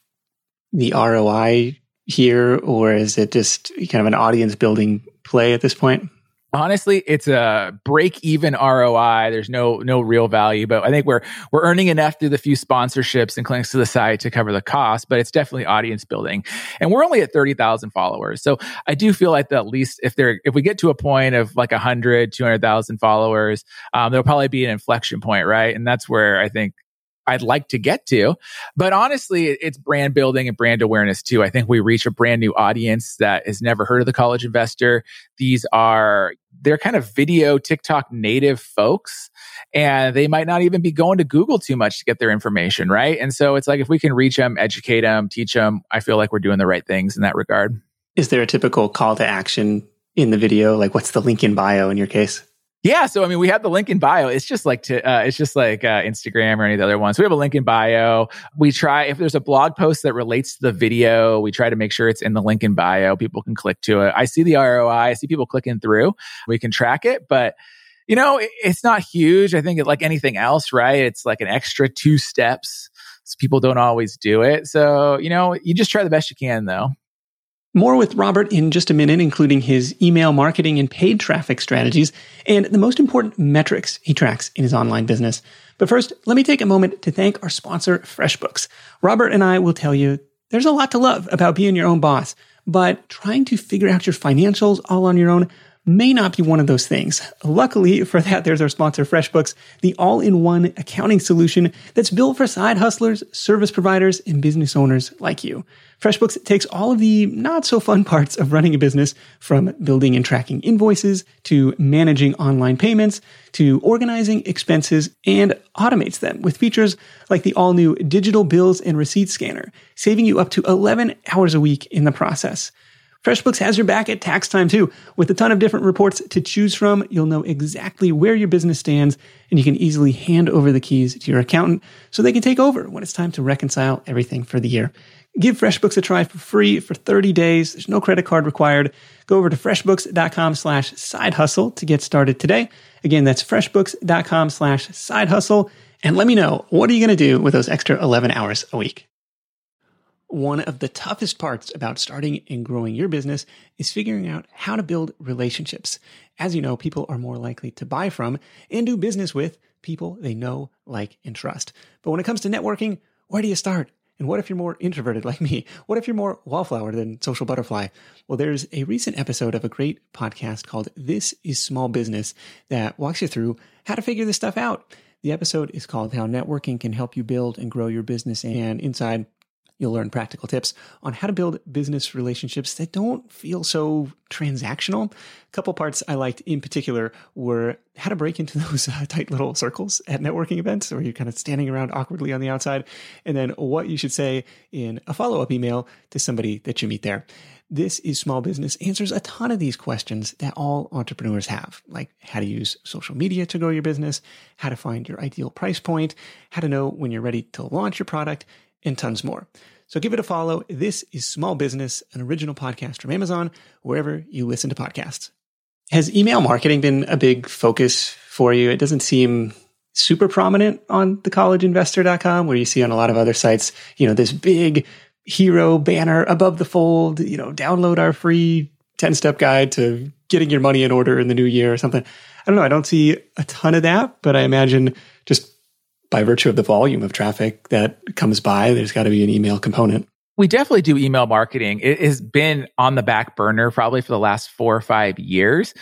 the ROI here, or is it just kind of an audience building play at this point? Honestly, it's a break even ROI. There's no no real value, but I think we're we're earning enough through the few sponsorships and clicks to the site to cover the cost. But it's definitely audience building, and we're only at thirty thousand followers. So I do feel like that at least if there if we get to a point of like 100, 200,000 followers, um, there'll probably be an inflection point, right? And that's where I think I'd like to get to. But honestly, it's brand building and brand awareness too. I think we reach a brand new audience that has never heard of the college investor. These are they're kind of video TikTok native folks and they might not even be going to Google too much to get their information, right? And so it's like if we can reach them, educate them, teach them, I feel like we're doing the right things in that regard. Is there a typical call to action in the video? Like what's the link in bio in your case? Yeah, so I mean, we have the link in bio. It's just like to, uh, it's just like uh, Instagram or any of the other ones. We have a link in bio. We try if there's a blog post that relates to the video, we try to make sure it's in the link in bio. People can click to it. I see the ROI. I see people clicking through. We can track it, but you know, it, it's not huge. I think it, like anything else, right? It's like an extra two steps. So people don't always do it. So you know, you just try the best you can, though. More with Robert in just a minute, including his email marketing and paid traffic strategies and the most important metrics he tracks in his online business. But first, let me take a moment to thank our sponsor, FreshBooks. Robert and I will tell you there's a lot to love about being your own boss, but trying to figure out your financials all on your own may not be one of those things. Luckily for that, there's our sponsor, FreshBooks, the all in one accounting solution that's built for side hustlers, service providers, and business owners like you. FreshBooks takes all of the not so fun parts of running a business from building and tracking invoices to managing online payments to organizing expenses and automates them with features like the all new digital bills and receipts scanner, saving you up to 11 hours a week in the process. FreshBooks has your back at tax time too. With a ton of different reports to choose from, you'll know exactly where your business stands and you can easily hand over the keys to your accountant so they can take over when it's time to reconcile everything for the year. Give FreshBooks a try for free for 30 days. There's no credit card required. Go over to freshbooks.com slash side hustle to get started today. Again, that's freshbooks.com slash side hustle. And let me know, what are you going to do with those extra 11 hours a week? One of the toughest parts about starting and growing your business is figuring out how to build relationships. As you know, people are more likely to buy from and do business with people they know, like, and trust. But when it comes to networking, where do you start? And what if you're more introverted like me? What if you're more wallflower than social butterfly? Well, there's a recent episode of a great podcast called This is Small Business that walks you through how to figure this stuff out. The episode is called How Networking Can Help You Build and Grow Your Business. And inside, You'll learn practical tips on how to build business relationships that don't feel so transactional. A couple parts I liked in particular were how to break into those uh, tight little circles at networking events where you're kind of standing around awkwardly on the outside, and then what you should say in a follow up email to somebody that you meet there. This is Small Business answers a ton of these questions that all entrepreneurs have, like how to use social media to grow your business, how to find your ideal price point, how to know when you're ready to launch your product, and tons more. So give it a follow. This is Small Business, an original podcast from Amazon, wherever you listen to podcasts. Has email marketing been a big focus for you? It doesn't seem super prominent on the thecollegeinvestor.com where you see on a lot of other sites, you know, this big hero banner above the fold, you know, download our free 10 step guide to getting your money in order in the new year or something. I don't know. I don't see a ton of that, but I imagine just by virtue of the volume of traffic that comes by, there's got to be an email component. We definitely do email marketing. It has been on the back burner probably for the last four or five years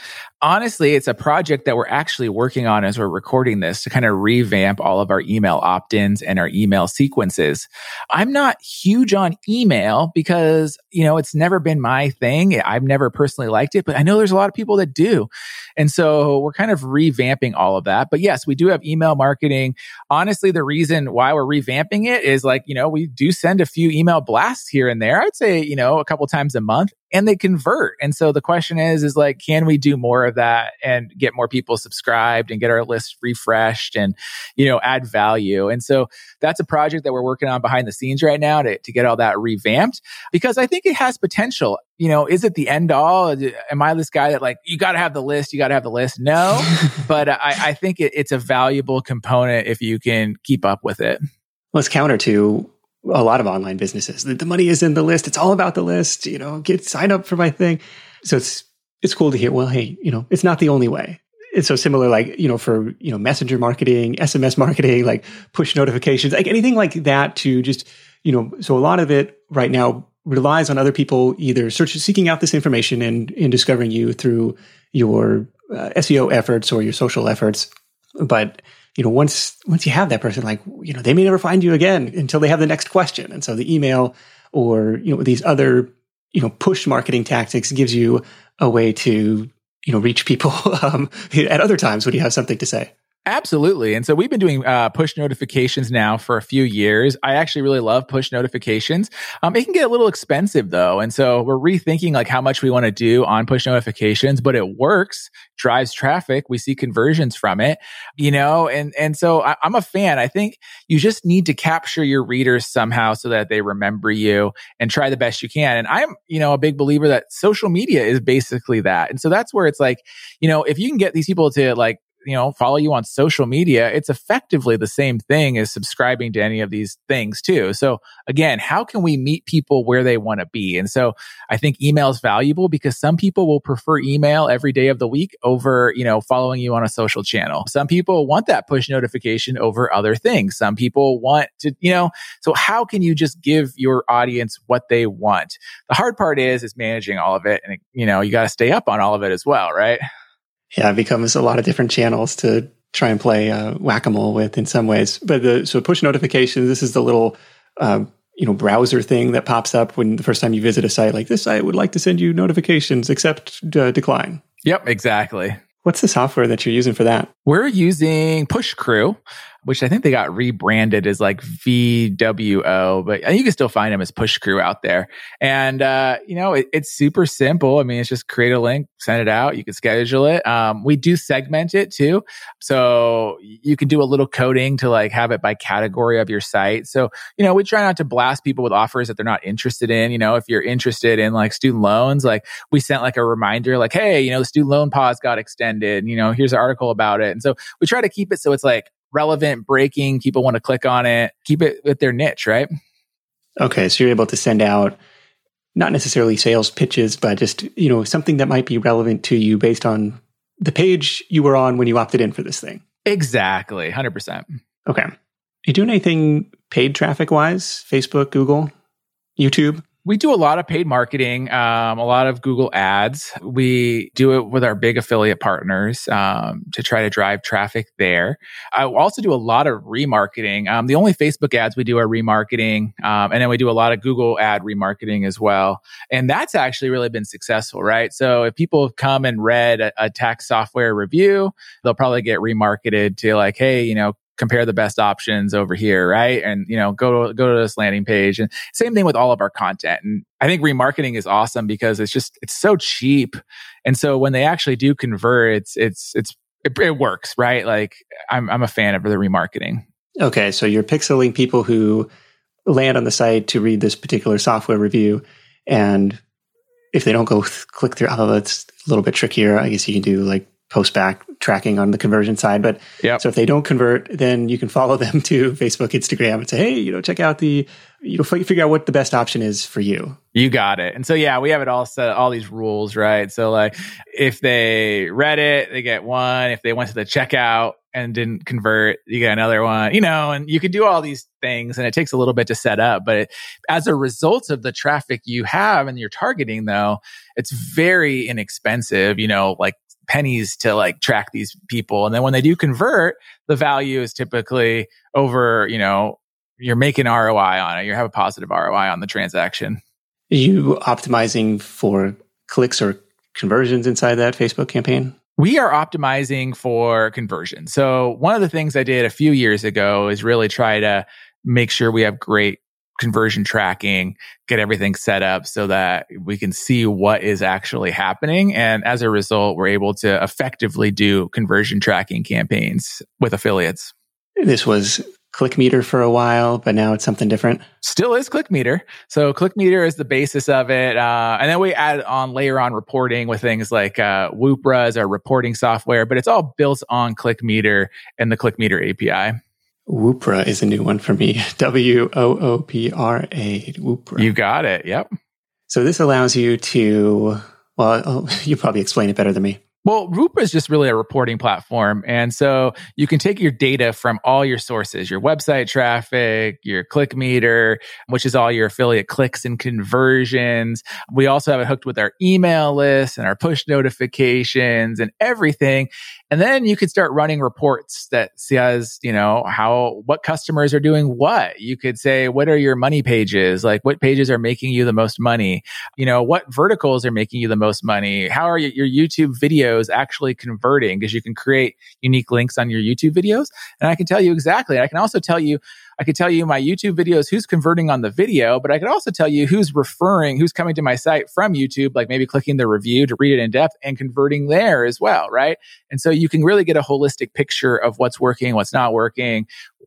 honestly, it's a project that we're actually working on as we're recording this to kind of revamp all of our email opt ins and our email sequences. I'm not huge on email because, you know, it's never been my thing. I've never personally liked it, but I know there's a lot of people that do. And so we're kind of revamping all of that. But yes, we do have email marketing. Honestly, the reason why we're revamping it is like, you know, we do send a few email blasts here and there. I'd say, you know, a couple times a month and they convert. And so the question is, is like, can we do more of that and get more people subscribed and get our list refreshed and, you know, add value? And so that's a project that we're working on behind the scenes right now to, to get all that revamped because I think it has potential. You know, is it the end all? Am I this guy that like, you got to have the list, you got to have the list? No, but I, I think it, it's a valuable component if you can keep up with it. Let's counter to a lot of online businesses. The, the money is in the list. It's all about the list. You know, get sign up for my thing. So it's it's cool to hear. Well, hey, you know, it's not the only way. It's so similar, like you know, for you know, messenger marketing, SMS marketing, like push notifications, like anything like that. To just you know, so a lot of it right now relies on other people either searching, seeking out this information and in discovering you through your uh, SEO efforts or your social efforts. But you know, once once you have that person, like you know, they may never find you again until they have the next question. And so the email or you know these other you know push marketing tactics gives you a way to you know, reach people um, at other times when you have something to say. Absolutely. And so we've been doing uh, push notifications now for a few years. I actually really love push notifications. Um, it can get a little expensive though. And so we're rethinking like how much we want to do on push notifications, but it works, drives traffic. We see conversions from it, you know, and, and so I, I'm a fan. I think you just need to capture your readers somehow so that they remember you and try the best you can. And I'm, you know, a big believer that social media is basically that. And so that's where it's like, you know, if you can get these people to like you know, follow you on social media, it's effectively the same thing as subscribing to any of these things too. So again, how can we meet people where they want to be? And so I think email is valuable because some people will prefer email every day of the week over, you know, following you on a social channel. Some people want that push notification over other things. Some people want to, you know, so how can you just give your audience what they want? The hard part is, is managing all of it. And, you know, you got to stay up on all of it as well, right? Yeah, it becomes a lot of different channels to try and play uh, whack a mole with in some ways. But the so push notifications. This is the little uh, you know browser thing that pops up when the first time you visit a site. Like this site would like to send you notifications, except uh, decline. Yep, exactly. What's the software that you're using for that? We're using Push Crew which I think they got rebranded as like VWO, but you can still find them as Push Crew out there. And, uh, you know, it, it's super simple. I mean, it's just create a link, send it out. You can schedule it. Um, we do segment it too. So you can do a little coding to like have it by category of your site. So, you know, we try not to blast people with offers that they're not interested in. You know, if you're interested in like student loans, like we sent like a reminder, like, Hey, you know, the student loan pause got extended. You know, here's an article about it. And so we try to keep it so it's like relevant, breaking. People want to click on it. Keep it with their niche, right? Okay, so you're able to send out not necessarily sales pitches, but just you know something that might be relevant to you based on the page you were on when you opted in for this thing. Exactly, hundred percent. Okay, Are you doing anything paid traffic wise? Facebook, Google, YouTube? We do a lot of paid marketing, um, a lot of Google ads. We do it with our big affiliate partners um, to try to drive traffic there. I also do a lot of remarketing. Um, the only Facebook ads we do are remarketing, um, and then we do a lot of Google ad remarketing as well. And that's actually really been successful, right? So if people have come and read a, a tax software review, they'll probably get remarketed to like, hey, you know, compare the best options over here, right? And you know, go to go to this landing page. And same thing with all of our content. And I think remarketing is awesome because it's just it's so cheap. And so when they actually do convert, it's it's it's it, it works, right? Like I'm I'm a fan of the remarketing. Okay, so you're pixeling people who land on the site to read this particular software review, and if they don't go th- click through, oh, that's a little bit trickier. I guess you can do like post back tracking on the conversion side. But yep. so if they don't convert, then you can follow them to Facebook, Instagram and say, Hey, you know, check out the, you know, figure out what the best option is for you. You got it. And so, yeah, we have it all set, all these rules, right? So like if they read it, they get one. If they went to the checkout, and didn't convert, you get another one, you know, and you could do all these things and it takes a little bit to set up. But it, as a result of the traffic you have and you're targeting though, it's very inexpensive, you know, like pennies to like track these people. And then when they do convert, the value is typically over, you know, you're making ROI on it. You have a positive ROI on the transaction. Are you optimizing for clicks or conversions inside that Facebook campaign? We are optimizing for conversion. So one of the things I did a few years ago is really try to make sure we have great conversion tracking, get everything set up so that we can see what is actually happening. And as a result, we're able to effectively do conversion tracking campaigns with affiliates. This was ClickMeter for a while, but now it's something different. Still is ClickMeter. So ClickMeter is the basis of it. Uh, and then we add on layer on reporting with things like uh, Woopra as our reporting software, but it's all built on ClickMeter and the ClickMeter API. Woopra is a new one for me. W O O P R A. Woopra. You got it. Yep. So this allows you to, well, you probably explain it better than me. Well, Woopra is just really a reporting platform. And so you can take your data from all your sources, your website traffic, your click meter, which is all your affiliate clicks and conversions. We also have it hooked with our email list and our push notifications and everything. And then you could start running reports that says, you know, how, what customers are doing what. You could say, what are your money pages? Like what pages are making you the most money? You know, what verticals are making you the most money? How are your YouTube videos actually converting? Because you can create unique links on your YouTube videos. And I can tell you exactly. I can also tell you I could tell you my YouTube videos, who's converting on the video, but I could also tell you who's referring, who's coming to my site from YouTube, like maybe clicking the review to read it in depth and converting there as well, right? And so you can really get a holistic picture of what's working, what's not working,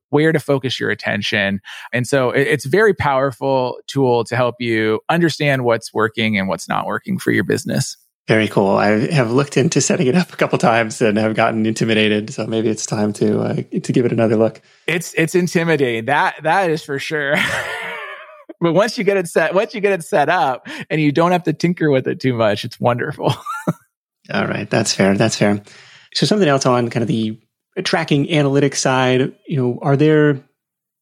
where to focus your attention. And so it's a very powerful tool to help you understand what's working and what's not working for your business. Very cool. I have looked into setting it up a couple times and have gotten intimidated. So maybe it's time to uh, to give it another look. It's it's intimidating. That that is for sure. but once you get it set, once you get it set up, and you don't have to tinker with it too much, it's wonderful. All right, that's fair. That's fair. So something else on kind of the tracking analytics side. You know, are there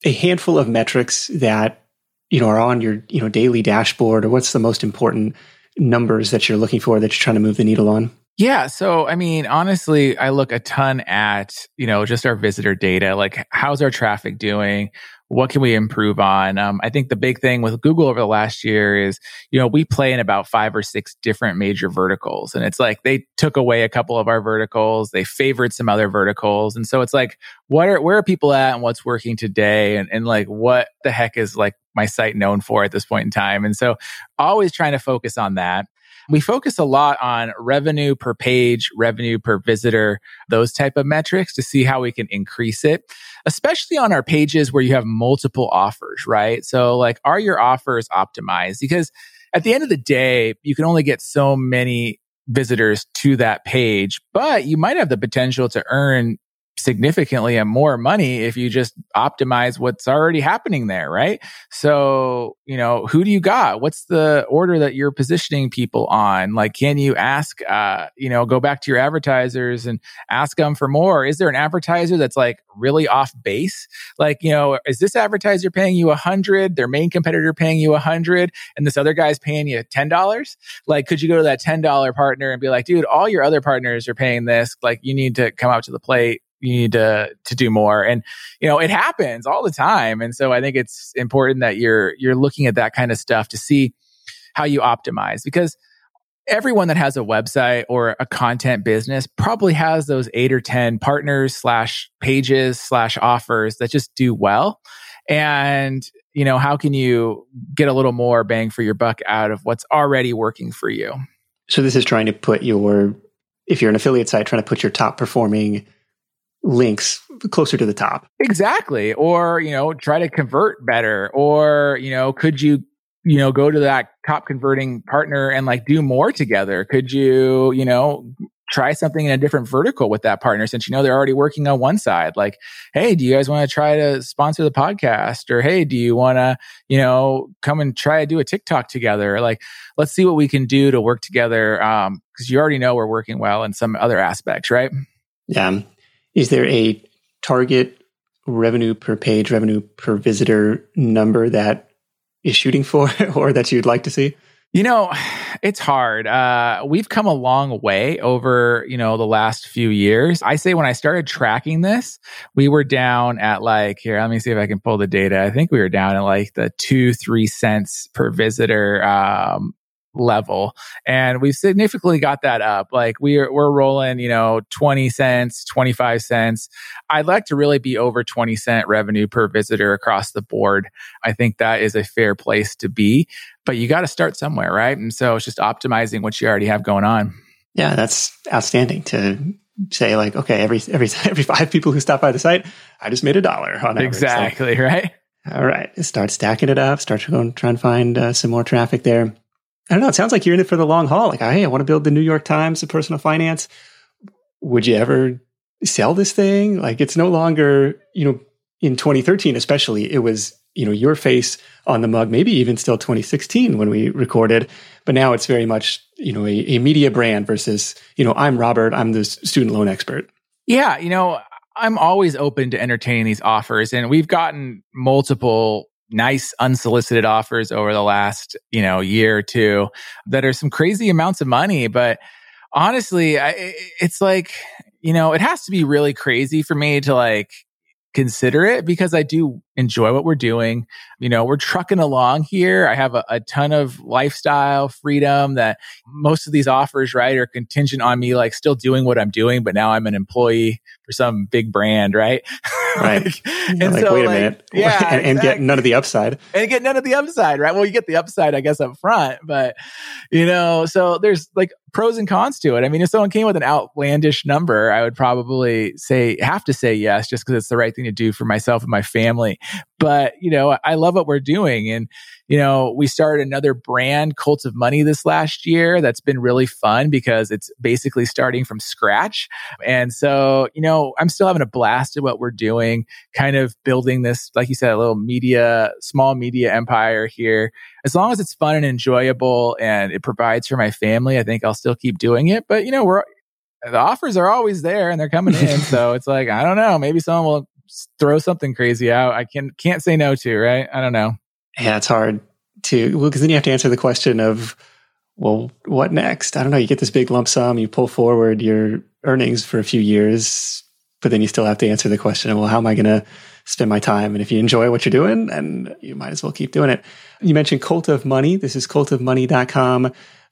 a handful of metrics that you know are on your you know daily dashboard, or what's the most important numbers that you're looking for that you're trying to move the needle on? Yeah. So, I mean, honestly, I look a ton at, you know, just our visitor data. Like, how's our traffic doing? What can we improve on? Um, I think the big thing with Google over the last year is, you know, we play in about five or six different major verticals. And it's like they took away a couple of our verticals, they favored some other verticals. And so it's like, what are, where are people at and what's working today? And, and like, what the heck is like my site known for at this point in time? And so always trying to focus on that. We focus a lot on revenue per page, revenue per visitor, those type of metrics to see how we can increase it, especially on our pages where you have multiple offers, right? So like, are your offers optimized? Because at the end of the day, you can only get so many visitors to that page, but you might have the potential to earn significantly and more money if you just optimize what's already happening there, right? So, you know, who do you got? What's the order that you're positioning people on? Like, can you ask, uh, you know, go back to your advertisers and ask them for more? Is there an advertiser that's like really off base? Like, you know, is this advertiser paying you a hundred, their main competitor paying you a hundred, and this other guy's paying you $10? Like, could you go to that $10 partner and be like, dude, all your other partners are paying this. Like, you need to come out to the plate you need to to do more. And you know it happens all the time. And so i think it's important that you're you're looking at that kind of stuff to see how you optimize because everyone that has a website or a content business probably has those eight or ten partners slash pages slash offers that just do well. And you know how can you get a little more bang for your buck out of what's already working for you? So this is trying to put your if you're an affiliate site trying to put your top performing links closer to the top. Exactly. Or, you know, try to convert better. Or, you know, could you, you know, go to that top converting partner and like do more together? Could you, you know, try something in a different vertical with that partner since you know they're already working on one side like hey do you guys want to try to sponsor the podcast or hey do you want to you know come and try to do a tiktok together like let's see what we can do to work together um because you already know we're working well in some other aspects right yeah is there a target revenue per page, revenue per visitor number that is shooting for or that you'd like to see? You know, it's hard. Uh, we've come a long way over, you know, the last few years. I say when I started tracking this, we were down at like, here, let me see if I can pull the data. I think we were down at like the two, three cents per visitor um, level. And we've significantly got that up. Like we're we're rolling you know 20 cents 25 cents. I'd like to really be over 20 cent revenue per visitor across the board. I think that is a fair place to be but you got to start somewhere right? And so it's just optimizing what you already have going on. Yeah that's outstanding to say like okay every every every five people who stop by the site i just made a dollar on average. exactly right? all right start stacking it up start to go and try and find uh, some more traffic there I don't know. It sounds like you're in it for the long haul. Like, hey, I want to build the New York Times of personal finance. Would you ever sell this thing? Like, it's no longer, you know, in 2013, especially, it was, you know, your face on the mug, maybe even still 2016 when we recorded. But now it's very much, you know, a, a media brand versus, you know, I'm Robert, I'm the student loan expert. Yeah. You know, I'm always open to entertaining these offers. And we've gotten multiple nice unsolicited offers over the last, you know, year or two that are some crazy amounts of money. But honestly, I, it's like, you know, it has to be really crazy for me to like consider it because I do enjoy what we're doing. You know, we're trucking along here. I have a, a, ton of lifestyle freedom that most of these offers, right, are contingent on me like still doing what I'm doing, but now I'm an employee for some big brand, right? Right. like, and like, so, wait a like, minute. Yeah. and, and exactly. get none of the upside. And get none of the upside, right? Well, you get the upside, I guess, up front, but you know, so there's like pros and cons to it. I mean, if someone came with an outlandish number, I would probably say, have to say yes, just because it's the right thing to do for myself and my family. But, you know, I love what we're doing. And, you know, we started another brand, Cult of Money, this last year. That's been really fun because it's basically starting from scratch. And so, you know, I'm still having a blast at what we're doing, kind of building this, like you said, a little media, small media empire here. As long as it's fun and enjoyable and it provides for my family, I think I'll still keep doing it. But, you know, we're, the offers are always there and they're coming in. so it's like, I don't know, maybe someone will throw something crazy out. I can can't say no to, right? I don't know. Yeah, it's hard to well because then you have to answer the question of well, what next? I don't know. You get this big lump sum, you pull forward your earnings for a few years, but then you still have to answer the question of well, how am I going to spend my time? And if you enjoy what you're doing, and you might as well keep doing it. You mentioned Cult of Money. This is cultofmoney.com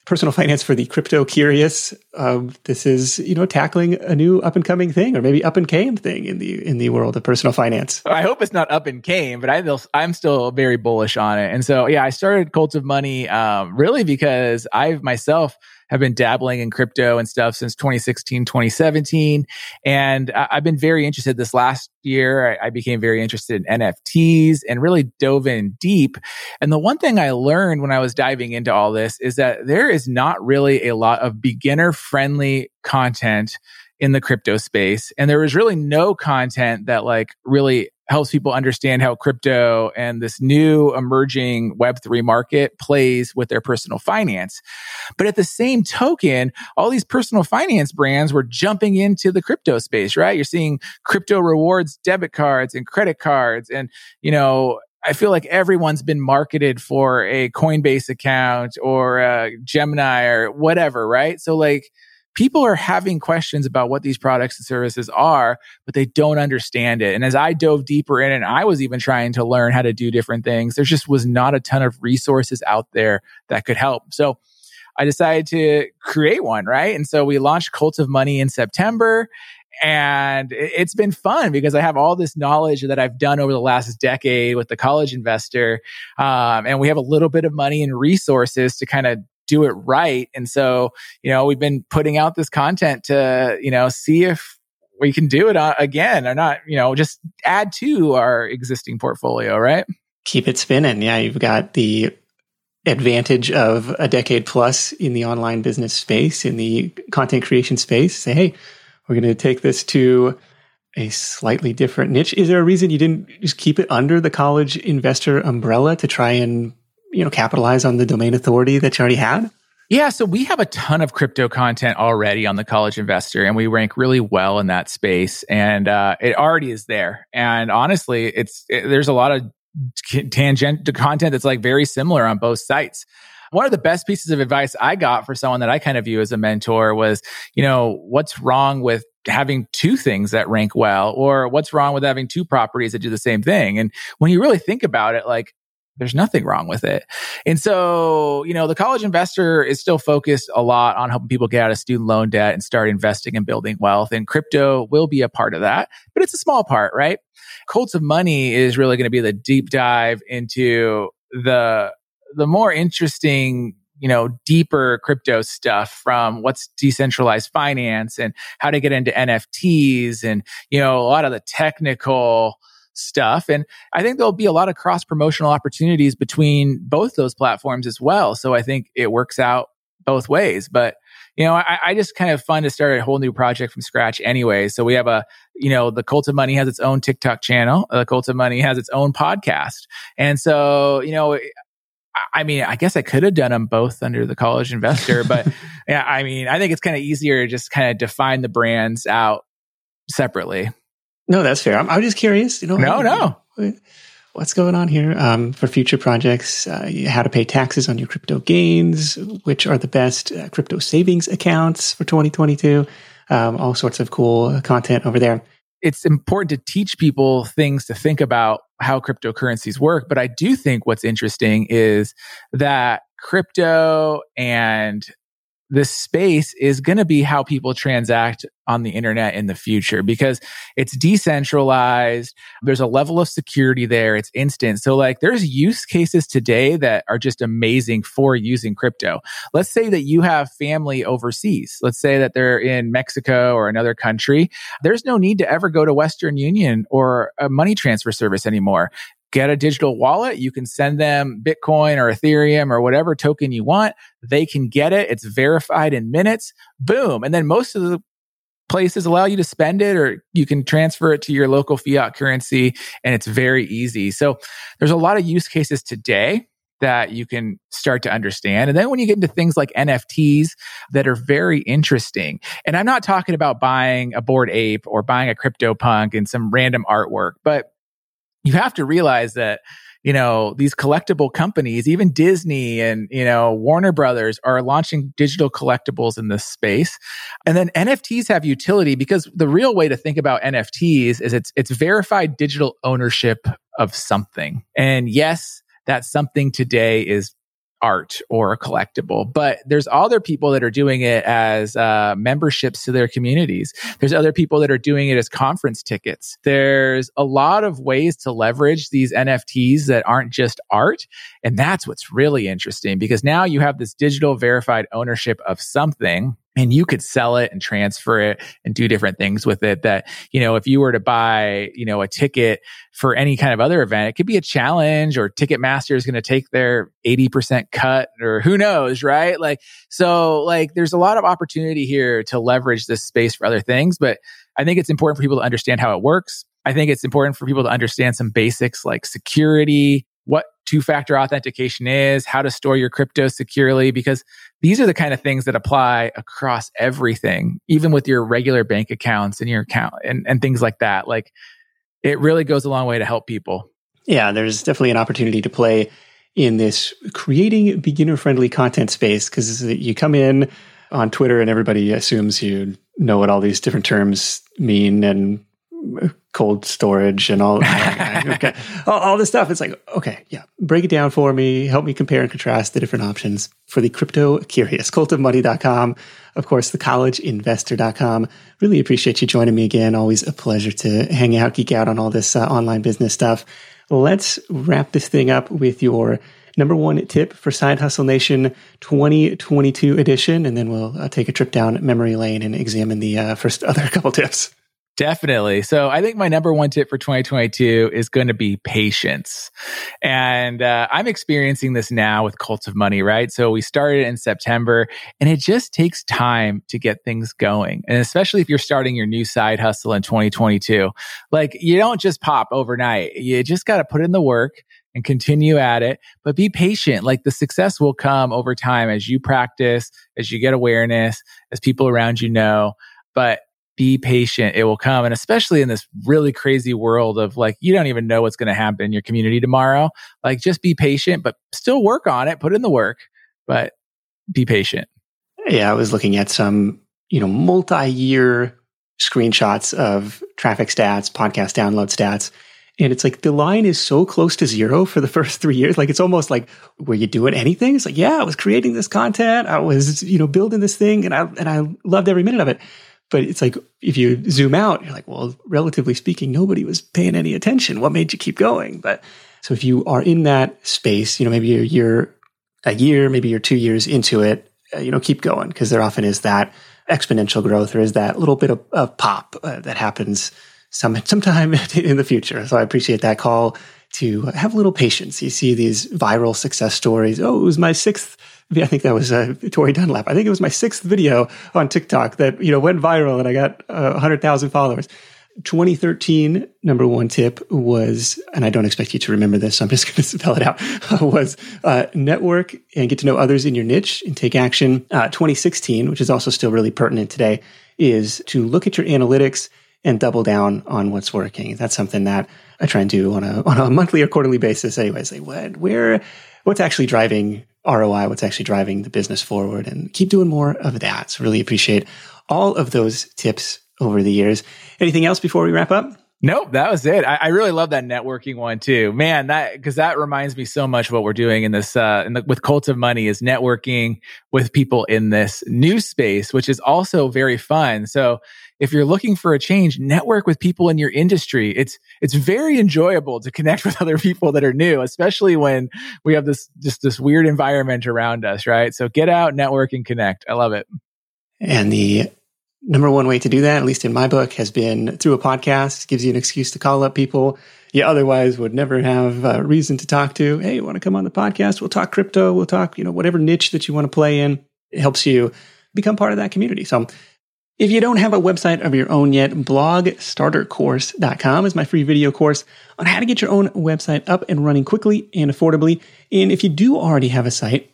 personal finance for the crypto curious. Um, this is you know tackling a new up and coming thing, or maybe up and came thing in the in the world of personal finance. I hope it's not up and came, but I I'm still very bullish on it. And so yeah, I started Cult of Money um, really because I myself have been dabbling in crypto and stuff since 2016, 2017. And I, have been very interested this last year. I, I became very interested in NFTs and really dove in deep. And the one thing I learned when I was diving into all this is that there is not really a lot of beginner friendly content in the crypto space. And there was really no content that like really helps people understand how crypto and this new emerging Web3 market plays with their personal finance. But at the same token, all these personal finance brands were jumping into the crypto space, right? You're seeing crypto rewards, debit cards and credit cards. And, you know, I feel like everyone's been marketed for a Coinbase account or Gemini or whatever, right? So like, people are having questions about what these products and services are, but they don't understand it. And as I dove deeper in and I was even trying to learn how to do different things, there just was not a ton of resources out there that could help. So I decided to create one, right? And so we launched Cult of Money in September. And it's been fun because I have all this knowledge that I've done over the last decade with the college investor. Um, and we have a little bit of money and resources to kind of do it right. And so, you know, we've been putting out this content to, you know, see if we can do it uh, again or not, you know, just add to our existing portfolio, right? Keep it spinning. Yeah, you've got the advantage of a decade plus in the online business space, in the content creation space. Say, hey, we're going to take this to a slightly different niche. Is there a reason you didn't just keep it under the college investor umbrella to try and you know, capitalize on the domain authority that you already had? Yeah, so we have a ton of crypto content already on the College Investor, and we rank really well in that space. And uh, it already is there. And honestly, it's it, there's a lot of tangent content that's like very similar on both sites. One of the best pieces of advice I got for someone that I kind of view as a mentor was, you know, what's wrong with having two things that rank well, or what's wrong with having two properties that do the same thing? And when you really think about it, like there's nothing wrong with it. And so, you know, the college investor is still focused a lot on helping people get out of student loan debt and start investing and building wealth. And crypto will be a part of that, but it's a small part, right? Cults of Money is really going to be the deep dive into the the more interesting you know deeper crypto stuff from what's decentralized finance and how to get into nfts and you know a lot of the technical stuff. And I think there'll be a lot of cross promotional opportunities between both those platforms as well. So I think it works out both ways. But you know, I, I, just kind of fun to start a whole new project from scratch anyway. So we have a, you know, the Cult of Money has its own TikTok channel. The Cult of Money has its own podcast. And so, you know, I mean, I guess I could have done them both under the college investor, but yeah, I mean, I think it's kind of easier to just kind of define the brands out separately. No, that's fair. I'm, I'm just curious. You know, no, no. What's going on here um, for future projects? Uh, how to pay taxes on your crypto gains? Which are the best uh, crypto savings accounts for 2022? Um, all sorts of cool content over there. It's important to teach people things to think about how cryptocurrencies work. But I do think what's interesting is that crypto and this space is going to be how people transact on the internet in the future because it's decentralized. There's a level of security there. It's instant. So like there's use cases today that are just amazing for using crypto. Let's say that you have family overseas. Let's say that they're in Mexico or another country. There's no need to ever go to Western Union or a money transfer service anymore get a digital wallet. You can send them Bitcoin or Ethereum or whatever token you want. They can get it. It's verified in minutes. Boom. And then most of the places allow you to spend it or you can transfer it to your local fiat currency and it's very easy. So there's a lot of use cases today that you can start to understand. And then when you get into things like NFTs that are very interesting, and I'm not talking about buying a Bored Ape or buying a crypto punk and some random artwork, but you have to realize that you know these collectible companies even disney and you know warner brothers are launching digital collectibles in this space. And then nfts have utility because the real way to think about nfts is it's it's verified digital ownership of something. And yes that something today is art or a collectible, but there's other people that are doing it as uh, memberships to their communities. There's other people that are doing it as conference tickets. There's a lot of ways to leverage these NFTs that aren't just art. And that's what's really interesting because now you have this digital verified ownership of something and you could sell it and transfer it and do different things with it that you know if you were to buy you know a ticket for any kind of other event it could be a challenge or ticketmaster is going to take their 80% cut or who knows right? Like so like there's a lot of opportunity here to leverage this space for other things but i think it's important for people to understand how it works. I think it's important for people to understand some basics like security, what two factor authentication is, how to store your crypto securely, because these are the kind of things that apply across everything, even with your regular bank accounts and your account and, and things like that. Like it really goes a long way to help people. Yeah, there's definitely an opportunity to play in this creating beginner friendly content space because you come in on Twitter and everybody assumes you know what all these different terms mean and cold storage and all, okay, all, all, this stuff. It's like, okay, yeah, break it down for me. Help me compare and contrast the different options for the crypto curious. Cultofmoney.com. Of course, thecollegeinvestor.com. Really appreciate you joining me again. Always a pleasure to hang out, geek out on all this uh, online business stuff. Let's wrap this thing up with your number one tip for Side Hustle Nation 2022 edition, and then we'll uh, take a trip down memory lane and examine the uh, first other couple tips. Definitely. So I think my number one tip for 2022 is going to be patience. And uh, I'm experiencing this now with Cults of Money, right? So we started in September and it just takes time to get things going. And especially if you're starting your new side hustle in 2022, like you don't just pop overnight. You just got to put in the work and continue at it, but be patient. Like the success will come over time as you practice, as you get awareness, as people around you know. But be patient. It will come. And especially in this really crazy world of like, you don't even know what's going to happen in your community tomorrow. Like, just be patient, but still work on it, put in the work, but be patient. Yeah. I was looking at some, you know, multi year screenshots of traffic stats, podcast download stats. And it's like the line is so close to zero for the first three years. Like it's almost like, were you doing anything? It's like, yeah, I was creating this content. I was, you know, building this thing and I, and I loved every minute of it. But it's like if you zoom out, you're like, well, relatively speaking, nobody was paying any attention. What made you keep going? But so if you are in that space, you know, maybe you're, a year, maybe you're two years into it, uh, you know, keep going because there often is that exponential growth. or is that little bit of, of pop uh, that happens some sometime in the future. So I appreciate that call to have a little patience. You see these viral success stories. Oh, it was my sixth I think that was uh, Tori Dunlap. I think it was my sixth video on TikTok that you know went viral and I got uh, 100,000 followers. 2013 number one tip was, and I don't expect you to remember this, so I'm just going to spell it out, was uh, network and get to know others in your niche and take action. Uh, 2016, which is also still really pertinent today, is to look at your analytics and double down on what's working. That's something that I try and do on a on a monthly or quarterly basis. Anyways, like what, where, what's actually driving ROI, what's actually driving the business forward, and keep doing more of that. So really appreciate all of those tips over the years. Anything else before we wrap up? Nope, that was it. I, I, really love that networking one too, man. That because that reminds me so much of what we're doing in this uh, in the, with Cult of Money is networking with people in this new space, which is also very fun. So if you're looking for a change, network with people in your industry. It's it's very enjoyable to connect with other people that are new, especially when we have this just this weird environment around us, right? So get out, network, and connect. I love it. And the number one way to do that, at least in my book, has been through a podcast. Gives you an excuse to call up people you otherwise would never have a reason to talk to. Hey, you want to come on the podcast? We'll talk crypto. We'll talk, you know, whatever niche that you want to play in. It helps you become part of that community. So if you don't have a website of your own yet, blogstartercourse.com is my free video course on how to get your own website up and running quickly and affordably. And if you do already have a site,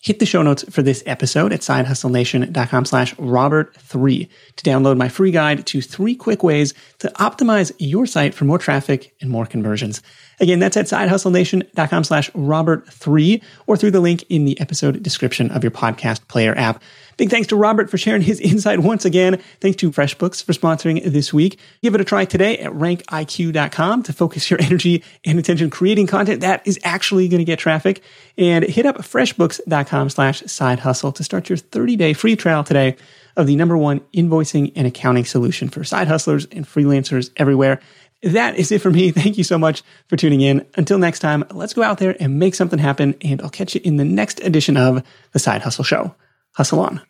hit the show notes for this episode at sidehustlenation.com slash robert3 to download my free guide to three quick ways to optimize your site for more traffic and more conversions. Again, that's at sidehustlenation.com slash robert3 or through the link in the episode description of your podcast player app. Big thanks to Robert for sharing his insight once again. Thanks to FreshBooks for sponsoring this week. Give it a try today at rankiq.com to focus your energy and attention creating content that is actually going to get traffic. And hit up freshbooks.com slash side hustle to start your 30 day free trial today of the number one invoicing and accounting solution for side hustlers and freelancers everywhere. That is it for me. Thank you so much for tuning in. Until next time, let's go out there and make something happen. And I'll catch you in the next edition of the Side Hustle Show. Hustle on.